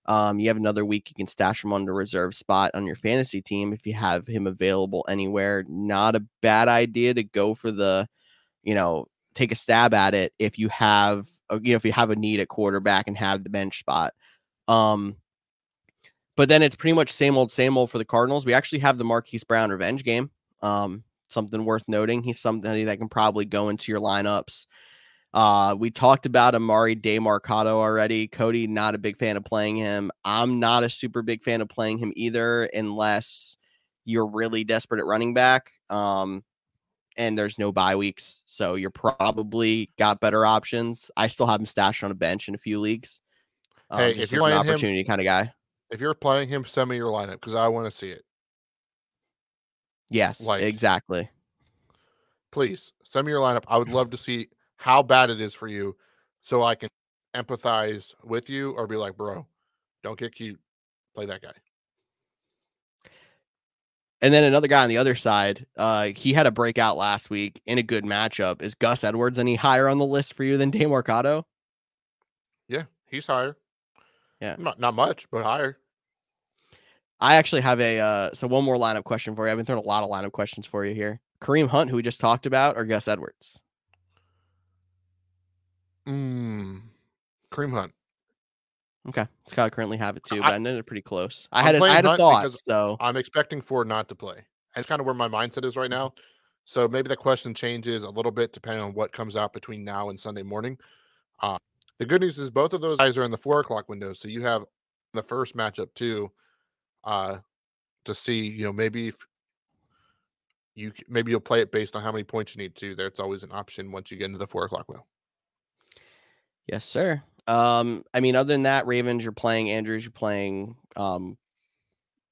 Um, you have another week you can stash him on the reserve spot on your fantasy team if you have him available anywhere. Not a bad idea to go for the, you know, take a stab at it if you have, uh, you know, if you have a need at quarterback and have the bench spot. Um, but then it's pretty much same old, same old for the Cardinals. We actually have the Marquise Brown revenge game. Um, something worth noting. He's somebody that can probably go into your lineups. Uh, we talked about Amari Emari Demercado already. Cody, not a big fan of playing him. I'm not a super big fan of playing him either, unless you're really desperate at running back. Um, and there's no bye weeks, so you're probably got better options. I still have him stashed on a bench in a few leagues. Um, hey, if you're an opportunity him, kind of guy, if you're playing him, send me your lineup because I want to see it. Yes, like exactly. Please send me your lineup. I would love to see how bad it is for you so I can empathize with you or be like, bro, don't get cute. Play that guy. And then another guy on the other side, uh, he had a breakout last week in a good matchup. Is Gus Edwards any higher on the list for you than Demercado? Yeah, he's higher. Yeah. Not not much, but higher. I actually have a uh, so one more lineup question for you. I've been throwing a lot of lineup questions for you here. Kareem Hunt, who we just talked about, or Gus Edwards? Mm, Kareem Hunt. Okay, Scott currently have it too, but I, I know they're pretty close. I had a, I had a thought, so I'm expecting Ford not to play. That's kind of where my mindset is right mm-hmm. now. So maybe the question changes a little bit depending on what comes out between now and Sunday morning. Uh, the good news is both of those guys are in the four o'clock window, so you have the first matchup too uh, to see, you know, maybe if you maybe you'll play it based on how many points you need to. There, it's always an option once you get into the four o'clock window. Yes, sir. Um, I mean, other than that, Ravens, you're playing Andrews, you're playing um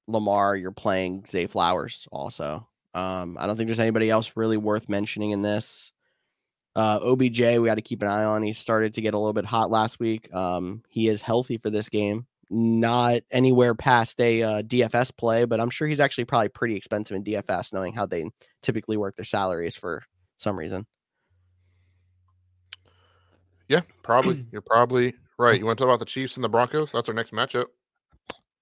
Lamar, you're playing Zay Flowers also. Um, I don't think there's anybody else really worth mentioning in this. Uh, OBJ, we got to keep an eye on. He started to get a little bit hot last week. Um, he is healthy for this game not anywhere past a uh, DFS play, but I'm sure he's actually probably pretty expensive in DFS, knowing how they typically work their salaries for some reason. Yeah, probably. You're probably right. You want to talk about the Chiefs and the Broncos? That's our next matchup.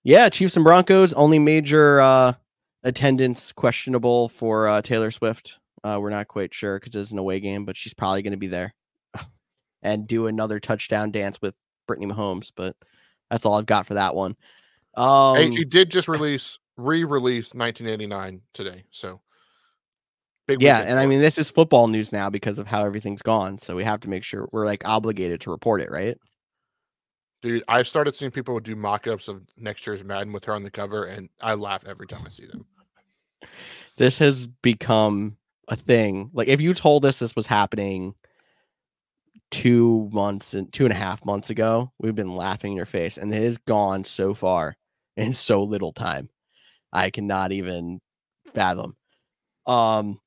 Yeah, Chiefs and Broncos. Only major uh, attendance questionable for uh, Taylor Swift. Uh, we're not quite sure because it's an away game, but she's probably going to be there and do another touchdown dance with Brittany Mahomes. But that's all I've got for that one. Um, hey, she did just release re-release 1989 today, so yeah. And I mean, this is football news now because of how everything's gone, so we have to make sure we're like obligated to report it, right? Dude, I've started seeing people do mock-ups of next year's Madden with her on the cover, and I laugh every time I see them. This has become a thing. Like, if you told us this was happening two months and two and a half months ago, we've been laughing in your face, and it has gone so far in so little time. I cannot even fathom. Um,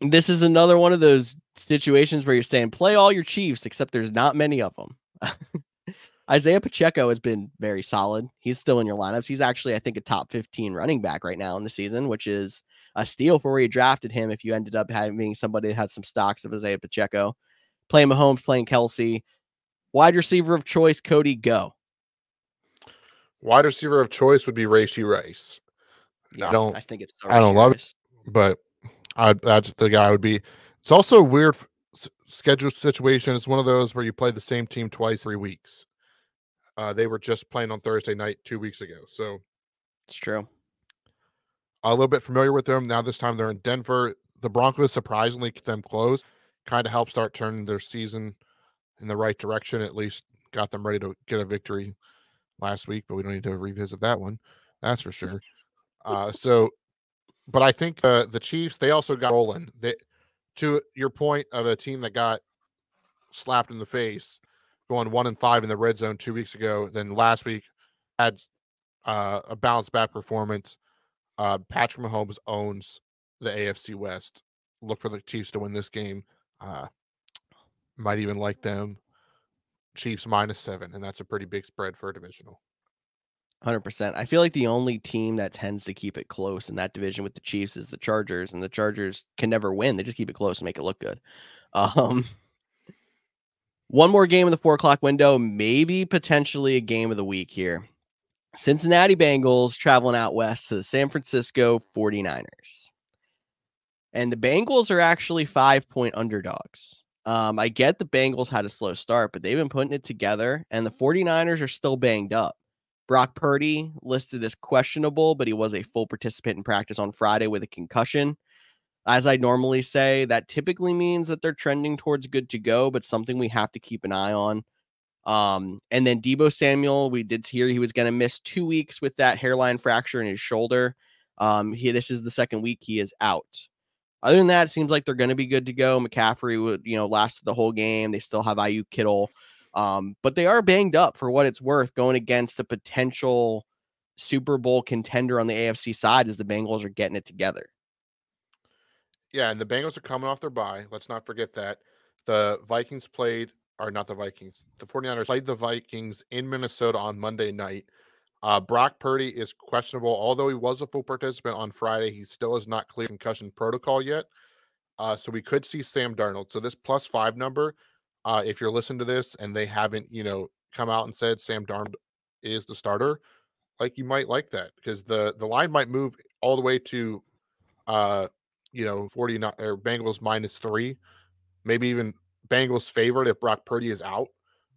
this is another one of those situations where you're saying play all your Chiefs, except there's not many of them. Isaiah Pacheco has been very solid. He's still in your lineups. He's actually, I think, a top 15 running back right now in the season, which is a steal for where you drafted him if you ended up having somebody that has some stocks of Isaiah Pacheco playing Mahomes, playing Kelsey, Wide receiver of choice, Cody, go. Wide receiver of choice would be Rashee Rice. Yeah, I don't. I think it's. I don't love it, but I, that's the guy I would be. It's also a weird schedule situation. It's one of those where you play the same team twice, three weeks. Uh, they were just playing on Thursday night two weeks ago, so it's true. A little bit familiar with them now. This time they're in Denver. The Broncos surprisingly kept them close kind of helped start turning their season in the right direction. At least got them ready to get a victory last week, but we don't need to revisit that one. That's for sure. Uh, so, but I think uh, the Chiefs they also got rolling. To your point of a team that got slapped in the face, going one and five in the red zone two weeks ago. Then last week had uh, a bounce back performance. Uh, Patrick Mahomes owns the AFC West. Look for the Chiefs to win this game. Uh, might even like them. Chiefs minus seven, and that's a pretty big spread for a divisional. Hundred percent. I feel like the only team that tends to keep it close in that division with the Chiefs is the Chargers, and the Chargers can never win. They just keep it close and make it look good. Um, one more game in the four o'clock window, maybe potentially a game of the week here. Cincinnati Bengals traveling out west to the San Francisco 49ers. And the Bengals are actually five point underdogs. Um, I get the Bengals had a slow start, but they've been putting it together, and the 49ers are still banged up. Brock Purdy listed as questionable, but he was a full participant in practice on Friday with a concussion. As I normally say, that typically means that they're trending towards good to go, but something we have to keep an eye on. Um, and then Deebo Samuel, we did hear he was going to miss two weeks with that hairline fracture in his shoulder. Um, he this is the second week he is out. Other than that, it seems like they're going to be good to go. McCaffrey would, you know, last the whole game. They still have Aiyuk Kittle, um, but they are banged up for what it's worth going against a potential Super Bowl contender on the AFC side as the Bengals are getting it together. Yeah, and the Bengals are coming off their bye. Let's not forget that. The Vikings played, or not the Vikings, the 49ers played the Vikings in Minnesota on Monday night. Uh, Brock Purdy is questionable, although he was a full participant on Friday. He still is not clear concussion protocol yet. Uh, so we could see Sam Darnold. So this plus five number, uh, if you're listening to this and they haven't, you know, come out and said Sam Darnold is the starter, like you might like that because the the line might move all the way to, uh, you know, 49 or Bengals minus three, maybe even Bengals favorite if Brock Purdy is out.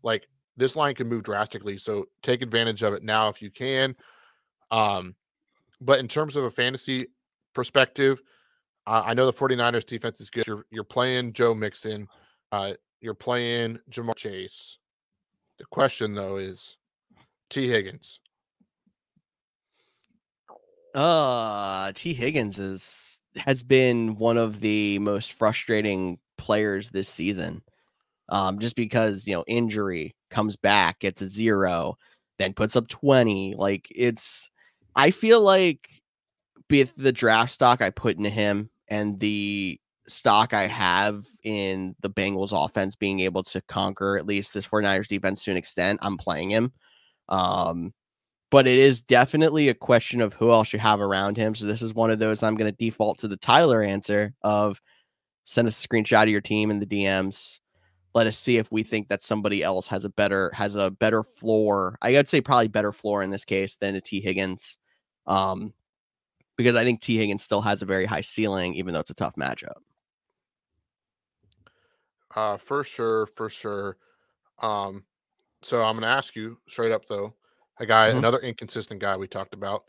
Like this line can move drastically. So take advantage of it now if you can. Um, but in terms of a fantasy perspective, I know the 49ers defense is good. You're, you're playing Joe Mixon, uh, you're playing Ja'Marr Chase. The question though is Tee Higgins. Uh Tee Higgins is has been one of the most frustrating players this season. Um, just because you know injury comes back, gets a zero, then puts up 20. Like it's I feel like with the draft stock I put into him and the stock I have in the Bengals offense being able to conquer at least this 49ers defense to an extent, I'm playing him. Um, but it is definitely a question of who else you have around him. So this is one of those I'm going to default to the Tyler answer of send us a screenshot of your team in the DMs. Let us see if we think that somebody else has a better has a better floor. I would say probably better floor in this case than a Tee Higgins. Um, because I think Tee Higgins still has a very high ceiling, even though it's a tough matchup. Uh, for sure, for sure. Um, so I'm going to ask you straight up though, a guy, Mhm. another inconsistent guy we talked about,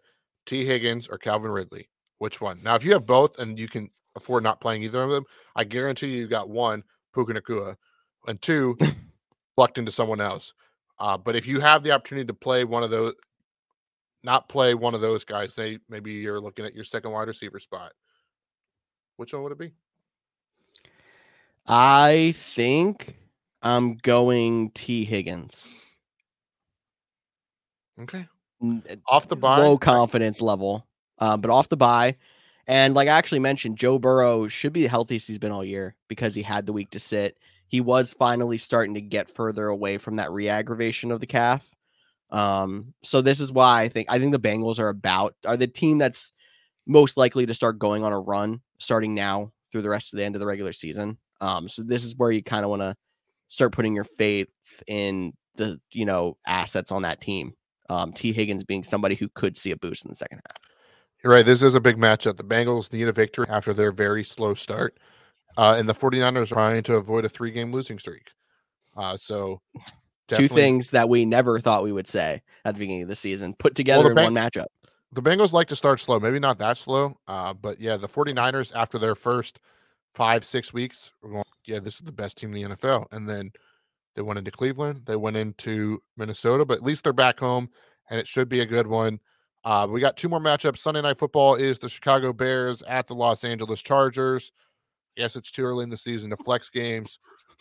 Tee Higgins or Calvin Ridley. Which one? Now, if you have both and you can afford not playing either of them, I guarantee you, you got one Puka Nacua, and two plucked into someone else. Uh, but if you have the opportunity to play one of those, not play one of those guys, they maybe you're looking at your second wide receiver spot. Which one would it be? I think I'm going Tee Higgins. Okay. Uh, Off the bye. low confidence level, uh, but off the bye. And like I actually mentioned, Joe Burrow should be the healthiest he's been all year because he had the week to sit. He was finally starting to get further away from that re-aggravation of the calf. Um, so this is why I think I think the Bengals are about are the team that's most likely to start going on a run starting now through the rest of the end of the regular season. Um, so this is where you kind of want to start putting your faith in the you know assets on that team. Um, Tee Higgins being somebody who could see a boost in the second half. You're right. This is a big matchup. The Bengals need a victory after their very slow start. Uh, and the 49ers are trying to avoid a three game losing streak. Uh, so, Two things that we never thought we would say at the beginning of the season put together the in one matchup. the Bengals like to start slow, maybe not that slow. Uh, but yeah, the 49ers, after their first five, six weeks, were going, yeah, this is the best team in the NFL. And then they went into Cleveland, they went into Minnesota, but at least they're back home and it should be a good one. Uh, we got two more matchups. Sunday night football is the Chicago Bears at the Los Angeles Chargers. Yes, it's too early in the season to flex games.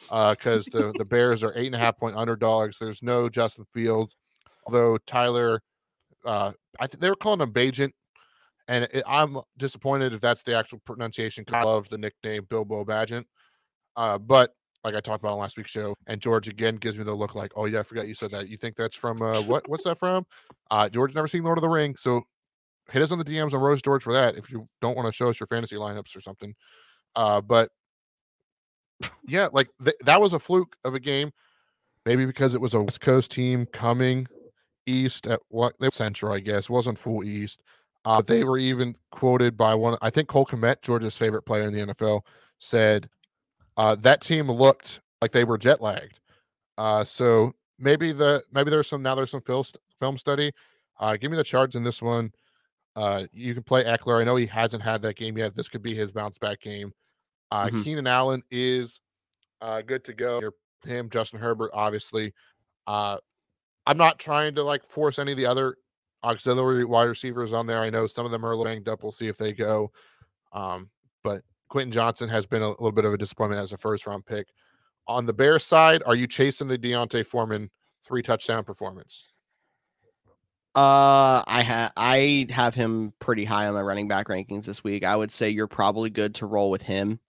Uh, because uh, the the Bears are eight and a half point underdogs. There's no Justin Fields, although Tyler, uh, I think they were calling him Bagent, and it, I'm disappointed if that's the actual pronunciation. Love the nickname Bilbo Bagent, uh, but like I talked about on last week's show, and George again gives me the look like, oh yeah, I forgot you said that. You think that's from uh, what? What's that from? Uh, George never seen Lord of the Ring, so hit us on the DMs on Rose George for that if you don't want to show us your fantasy lineups or something. Uh, but yeah, like th- that was a fluke of a game. Maybe because it was a West Coast team coming east at what they central, I guess, wasn't full east. Uh, they were even quoted by one. I think Cole Kmet, Georgia's favorite player in the NFL, said uh, that team looked like they were jet lagged. Uh, so maybe the maybe there's some now there's some film film study. Uh, give me the charts in this one. Uh, you can play Ekeler. I know he hasn't had that game yet. This could be his bounce back game. Uh, mm-hmm. Keenan Allen is uh, good to go. Him, Justin Herbert, obviously. Uh, I'm not trying to like force any of the other auxiliary wide receivers on there. I know some of them are banged up. We'll see if they go. Um, but Quentin Johnston has been a little bit of a disappointment as a first round pick. On the Bears side, are you chasing the D'Onta Foreman three touchdown performance? Uh, I have I have him pretty high on my running back rankings this week. I would say you're probably good to roll with him.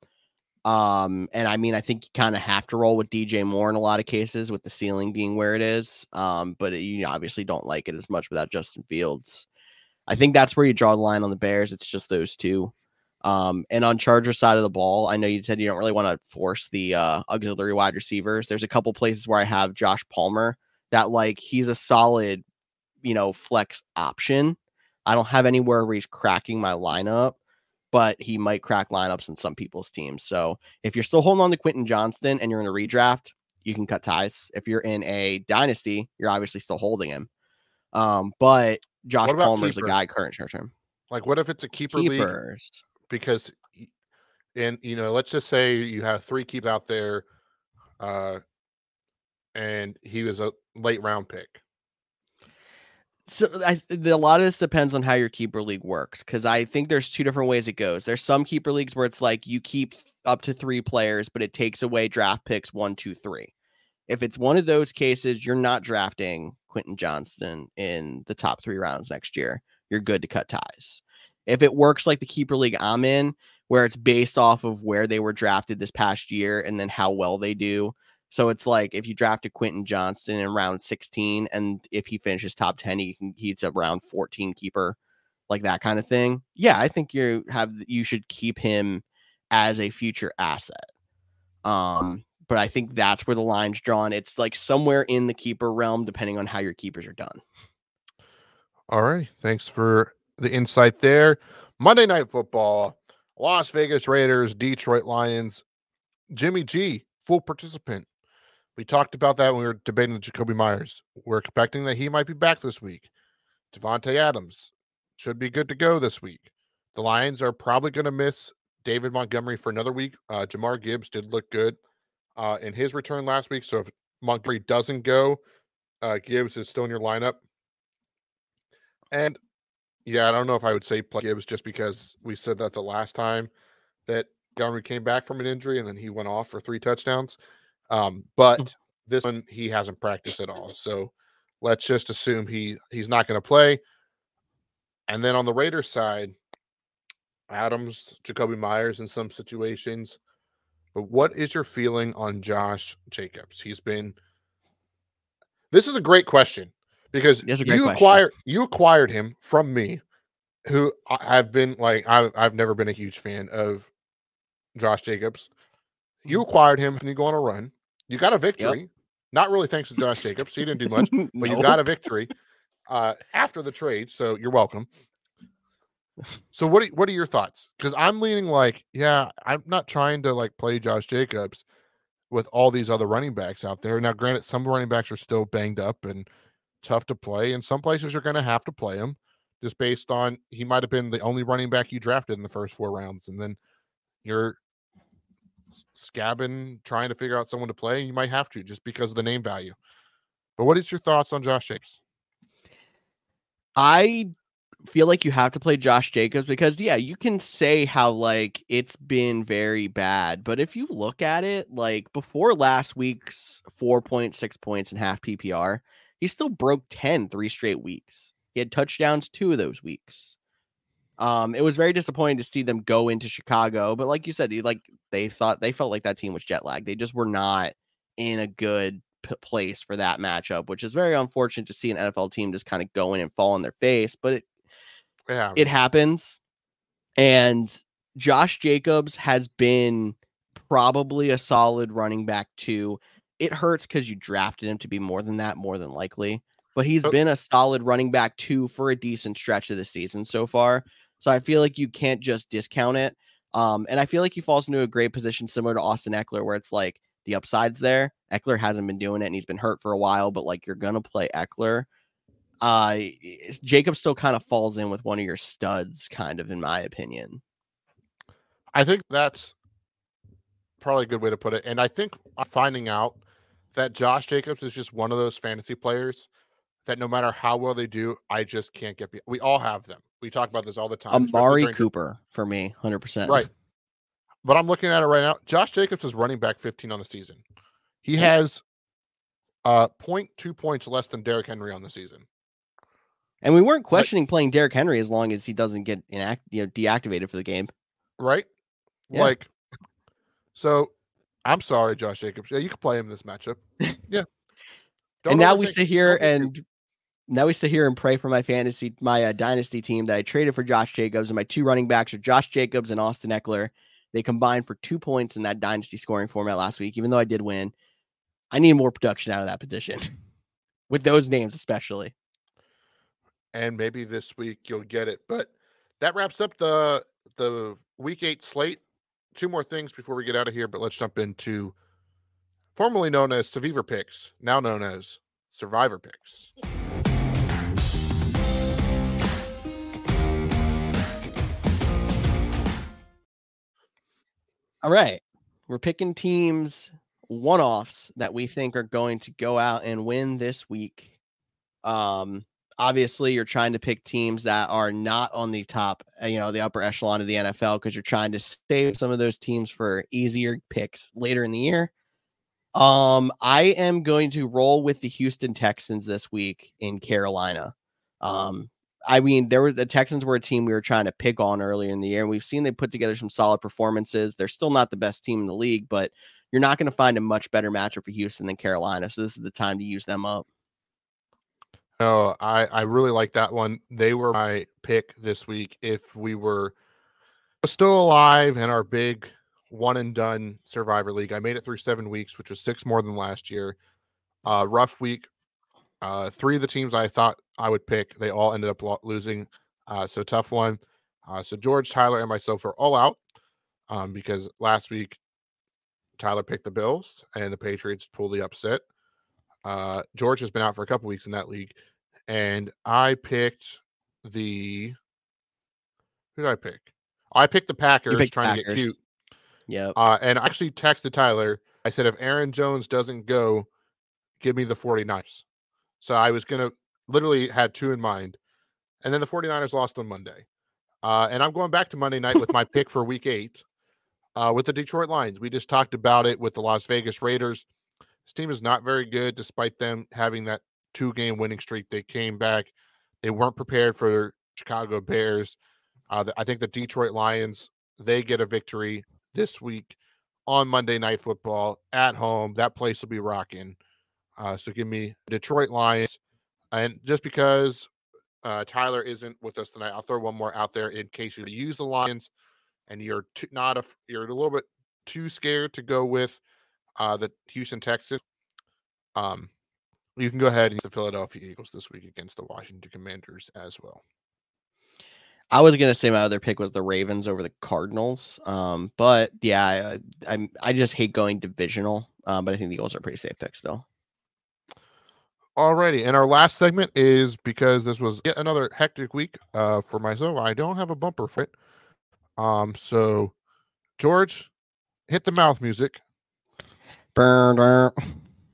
Um, and I mean, I think you kind of have to roll with DJ Moore in a lot of cases, with the ceiling being where it is. Um, but you obviously don't like it as much without Justin Fields. I think that's where you draw the line on the Bears. It's just those two. Um, and on Charger side of the ball, I know you said you don't really want to force the uh, auxiliary wide receivers. There's a couple places where I have Josh Palmer that like he's a solid, you know, flex option. I don't have anywhere where he's cracking my lineup, but he might crack lineups in some people's teams. So if you're still holding on to Quentin Johnston and you're in a redraft, you can cut ties. If you're in a dynasty, you're obviously still holding him. Um, but Josh Palmer is a guy current short term. Like, what if it's a keeper Keepers. league? because and you know let's just say you have three keeps out there uh and he was a late round pick so a lot of this depends on how your keeper league works because i think there's two different ways it goes. There's some keeper leagues where it's like you keep up to three players but it takes away draft picks one two three. If it's one of those cases you're not drafting quentin johnston in the top three rounds next year. You're good to cut ties. If it works like the keeper league I'm in, where it's based off of where they were drafted this past year and then how well they do. So it's like if you drafted Quentin Johnston in round 16, and if he finishes top 10, he can he's a round 14 keeper, like that kind of thing. Yeah, I think you have you should keep him as a future asset. Um, but I think that's where the line's drawn. It's like somewhere in the keeper realm, depending on how your keepers are done. All right. Thanks for the insight there. Monday Night Football, Las Vegas Raiders, Detroit Lions. Jimmy G, full participant. We talked about that when we were debating the Jakobi Meyers. We're expecting that he might be back this week. Davante Adams should be good to go this week. The Lions are probably going to miss David Montgomery for another week. Uh, Jahmyr Gibbs did look good uh, in his return last week. So if Montgomery doesn't go, uh, Gibbs is still in your lineup. And yeah, I don't know if I would say play Gibbs just because we said that the last time that Montgomery came back from an injury and then he went off for three touchdowns. Um, but mm. this one he hasn't practiced at all. So let's just assume he he's not going to play. And then on the Raiders side, Adams, Jakobi Meyers in some situations. But what is your feeling on Josh Jacobs? He's been This is a great question because you acquired you acquired him from me, who I've been like I've I've never been a huge fan of Josh Jacobs. You mm. acquired him and you go on a run. You got a victory. Yep. Not really thanks to Josh Jacobs. He didn't do much, but no. you got a victory uh, after the trade. So you're welcome. So what are, what are your thoughts? Because I'm leaning like, yeah, I'm not trying to like play Josh Jacobs with all these other running backs out there. Now, granted, some running backs are still banged up and tough to play. And some places you're going to have to play him just based on he might have been the only running back you drafted in the first four rounds. And then you're scabbing, trying to figure out someone to play. You might have to just because of the name value. But what is your thoughts on Josh Jacobs? I feel like you have to play Josh Jacobs because yeah, you can say how like it's been very bad, but if you look at it, like before last week's 4.6 points and half PPR, he still broke 10 three straight weeks. He had touchdowns two of those weeks. Um, it was very disappointing to see them go into Chicago, but like you said, like they thought they felt like that team was jet lagged. They just were not in a good p- place for that matchup, which is very unfortunate to see an NFL team just kind of go in and fall on their face. But it Yeah. it happens. And Josh Jacobs has been probably a solid running back too. It hurts because you drafted him to be more than that, more than likely. But he's been a solid running back too for a decent stretch of the season so far. So I feel like you can't just discount it. Um, and I feel like he falls into a great position similar to Austin Ekeler, where it's like the upside's there. Ekeler hasn't been doing it and he's been hurt for a while, but like you're gonna play Ekeler uh Jacob still kind of falls in with one of your studs, kind of in my opinion. I think that's probably a good way to put it. And I think finding out that Josh Jacobs is just one of those fantasy players that no matter how well they do, I just can't get. Be- we all have them. We talk about this all the time. Amari during- Cooper for me, hundred percent. Right. But I'm looking at it right now. Josh Jacobs is running back 15 on the season. He has uh 0.2 points less than Derrick Henry on the season. And we weren't questioning playing Derrick Henry as long as he doesn't get inact, you know, deactivated for the game. Right? Yeah. Like so I'm sorry, Josh Jacobs. Yeah, you can play him this matchup. Yeah. And now we sit here don't think too- and now we sit here and pray for my fantasy, my uh, dynasty team that I traded for Josh Jacobs, and my two running backs are Josh Jacobs and Austin Ekeler. They combined for two points in that dynasty scoring format last week, even though I did win. I need more production out of that position with those names, especially. and maybe this week you'll get it. But that wraps up the the week eight slate. Two more things before we get out of here, but let's jump into formerly known as Survivor Picks, now known as Survivor Picks. All right. We're picking teams one offs that we think are going to go out and win this week. Um, obviously, you're trying to pick teams that are not on the top, uh, you know, the upper echelon of the NFL because you're trying to save some of those teams for easier picks later in the year. Um, I am going to roll with the Houston Texans this week in Carolina. Um, I mean, there were the Texans were a team we were trying to pick on earlier in the year. We've seen they put together some solid performances. They're still not the best team in the league, but you're not going to find a much better matchup for Houston than Carolina. So this is the time to use them up. Oh, I I really like that one. They were my pick this week if we were still alive in our big one and done Survivor League. I made it through seven weeks, which was six more than last year. Uh, rough week. Uh, three of the teams I thought I would pick, they all ended up lo- losing. Uh, so tough one. Uh, so George, Tyler, and myself are all out um, because last week Tyler picked the Bills and the Patriots pulled the upset. Uh, George has been out for a couple weeks in that league, and I picked the. Who did I pick? I picked the Packers, picked trying to get cute. Yeah. Uh, and I actually texted Tyler. I said, if Aaron Jones doesn't go, give me the 49ers. So I was going to literally had two in mind. And then the 49ers lost on Monday. Uh, and I'm going back to Monday night with my pick for week eight uh, with the Detroit Lions. We just talked about it with the Las Vegas Raiders. This team is not very good despite them having that two game winning streak. They came back. They weren't prepared for Chicago Bears. Uh, I think the Detroit Lions, they get a victory this week on Monday Night Football at home. That place will be rocking. Uh, so give me Detroit Lions. And just because uh, Tyler isn't with us tonight, I'll throw one more out there in case you use the Lions and you're too, not a you're a little bit too scared to go with uh, the Houston Texans. Um, you can go ahead and use the Philadelphia Eagles this week against the Washington Commanders as well. I was gonna say my other pick was the Ravens over the Cardinals. Um, but yeah, I, I'm I just hate going divisional. Um, but I think the Eagles are pretty safe pick still. Alrighty, and our last segment is because this was yet another hectic week uh, for myself. I don't have a bumper for it. Um, so George, hit the mouth music. Burner,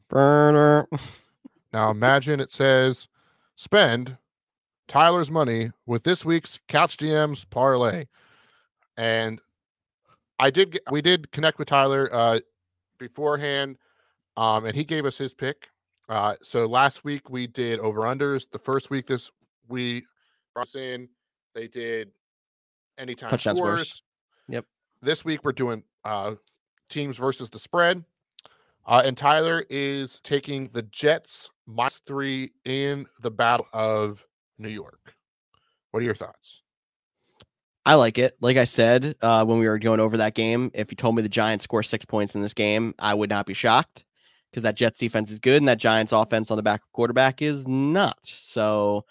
burner. Now imagine it says spend Tyler's money with this week's Couch GMs parlay. And I did get, we did connect with Tyler uh, beforehand, um, and he gave us his pick. Uh, so last week we did over unders. The first week this we brought in, they did anytime Touchdown scores. scores. Yep. This week we're doing uh, teams versus the spread. Uh, and Tyler is taking the Jets minus three in the Battle of New York. What are your thoughts? I like it. Like I said uh, when we were going over that game, if you told me the Giants score six points in this game, I would not be shocked because that Jets defense is good and that Giants offense on the back of quarterback is not. So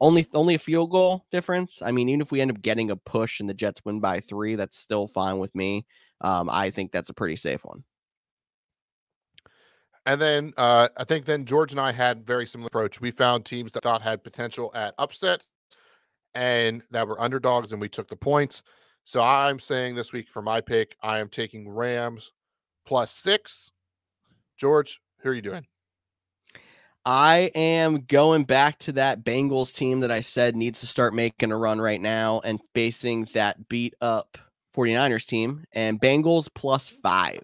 only only a field goal difference. I mean, even if we end up getting a push and the Jets win by three, that's still fine with me. Um, I think that's a pretty safe one. And then uh, I think then George and I had very similar approach. We found teams that thought had potential at upsets and that were underdogs, and we took the points. So I'm saying this week for my pick, I am taking Rams plus six. George, who are you doing? I am going back to that Bengals team that I said needs to start making a run right now and facing that beat up 49ers team and Bengals plus five.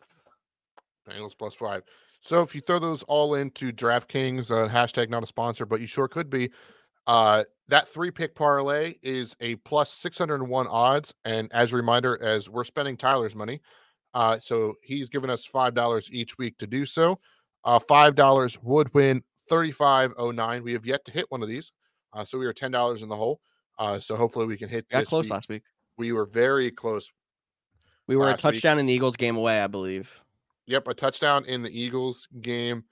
Bengals plus five. So if you throw those all into DraftKings, uh, hashtag not a sponsor, but you sure could be. Uh, that three pick parlay is a plus 601 odds. And as a reminder, as we're spending Tyler's money, uh, so he's given us $5 each week to do so. Uh, $5 would win 3509. We have yet to hit one of these. Uh, so we are $10 in the hole. Uh, so hopefully we can hit We got close week. last week. We were very close. We were a last week. touchdown in the Eagles game away, I believe. Yep, a touchdown in the Eagles game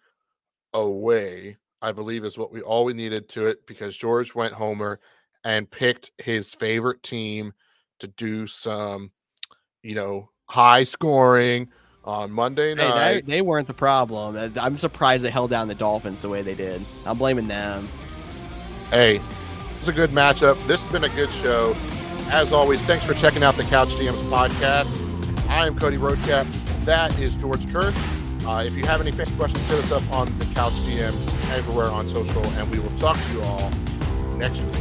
away, I believe, is what we all we needed to it because George went homer and picked his favorite team to do some, you know, high scoring on Monday Hey, they, night. they weren't the problem. Uh, I'm surprised they held down the Dolphins the way they did. I'm blaming them. Hey, it's a good matchup. This has been a good show. As always, thanks for checking out the Couch GMs podcast. I am Cody Roadcap. That is George Kerth. Uh, if you have any fan questions, hit us up on the Couch GMs everywhere on social, and we will talk to you all next week.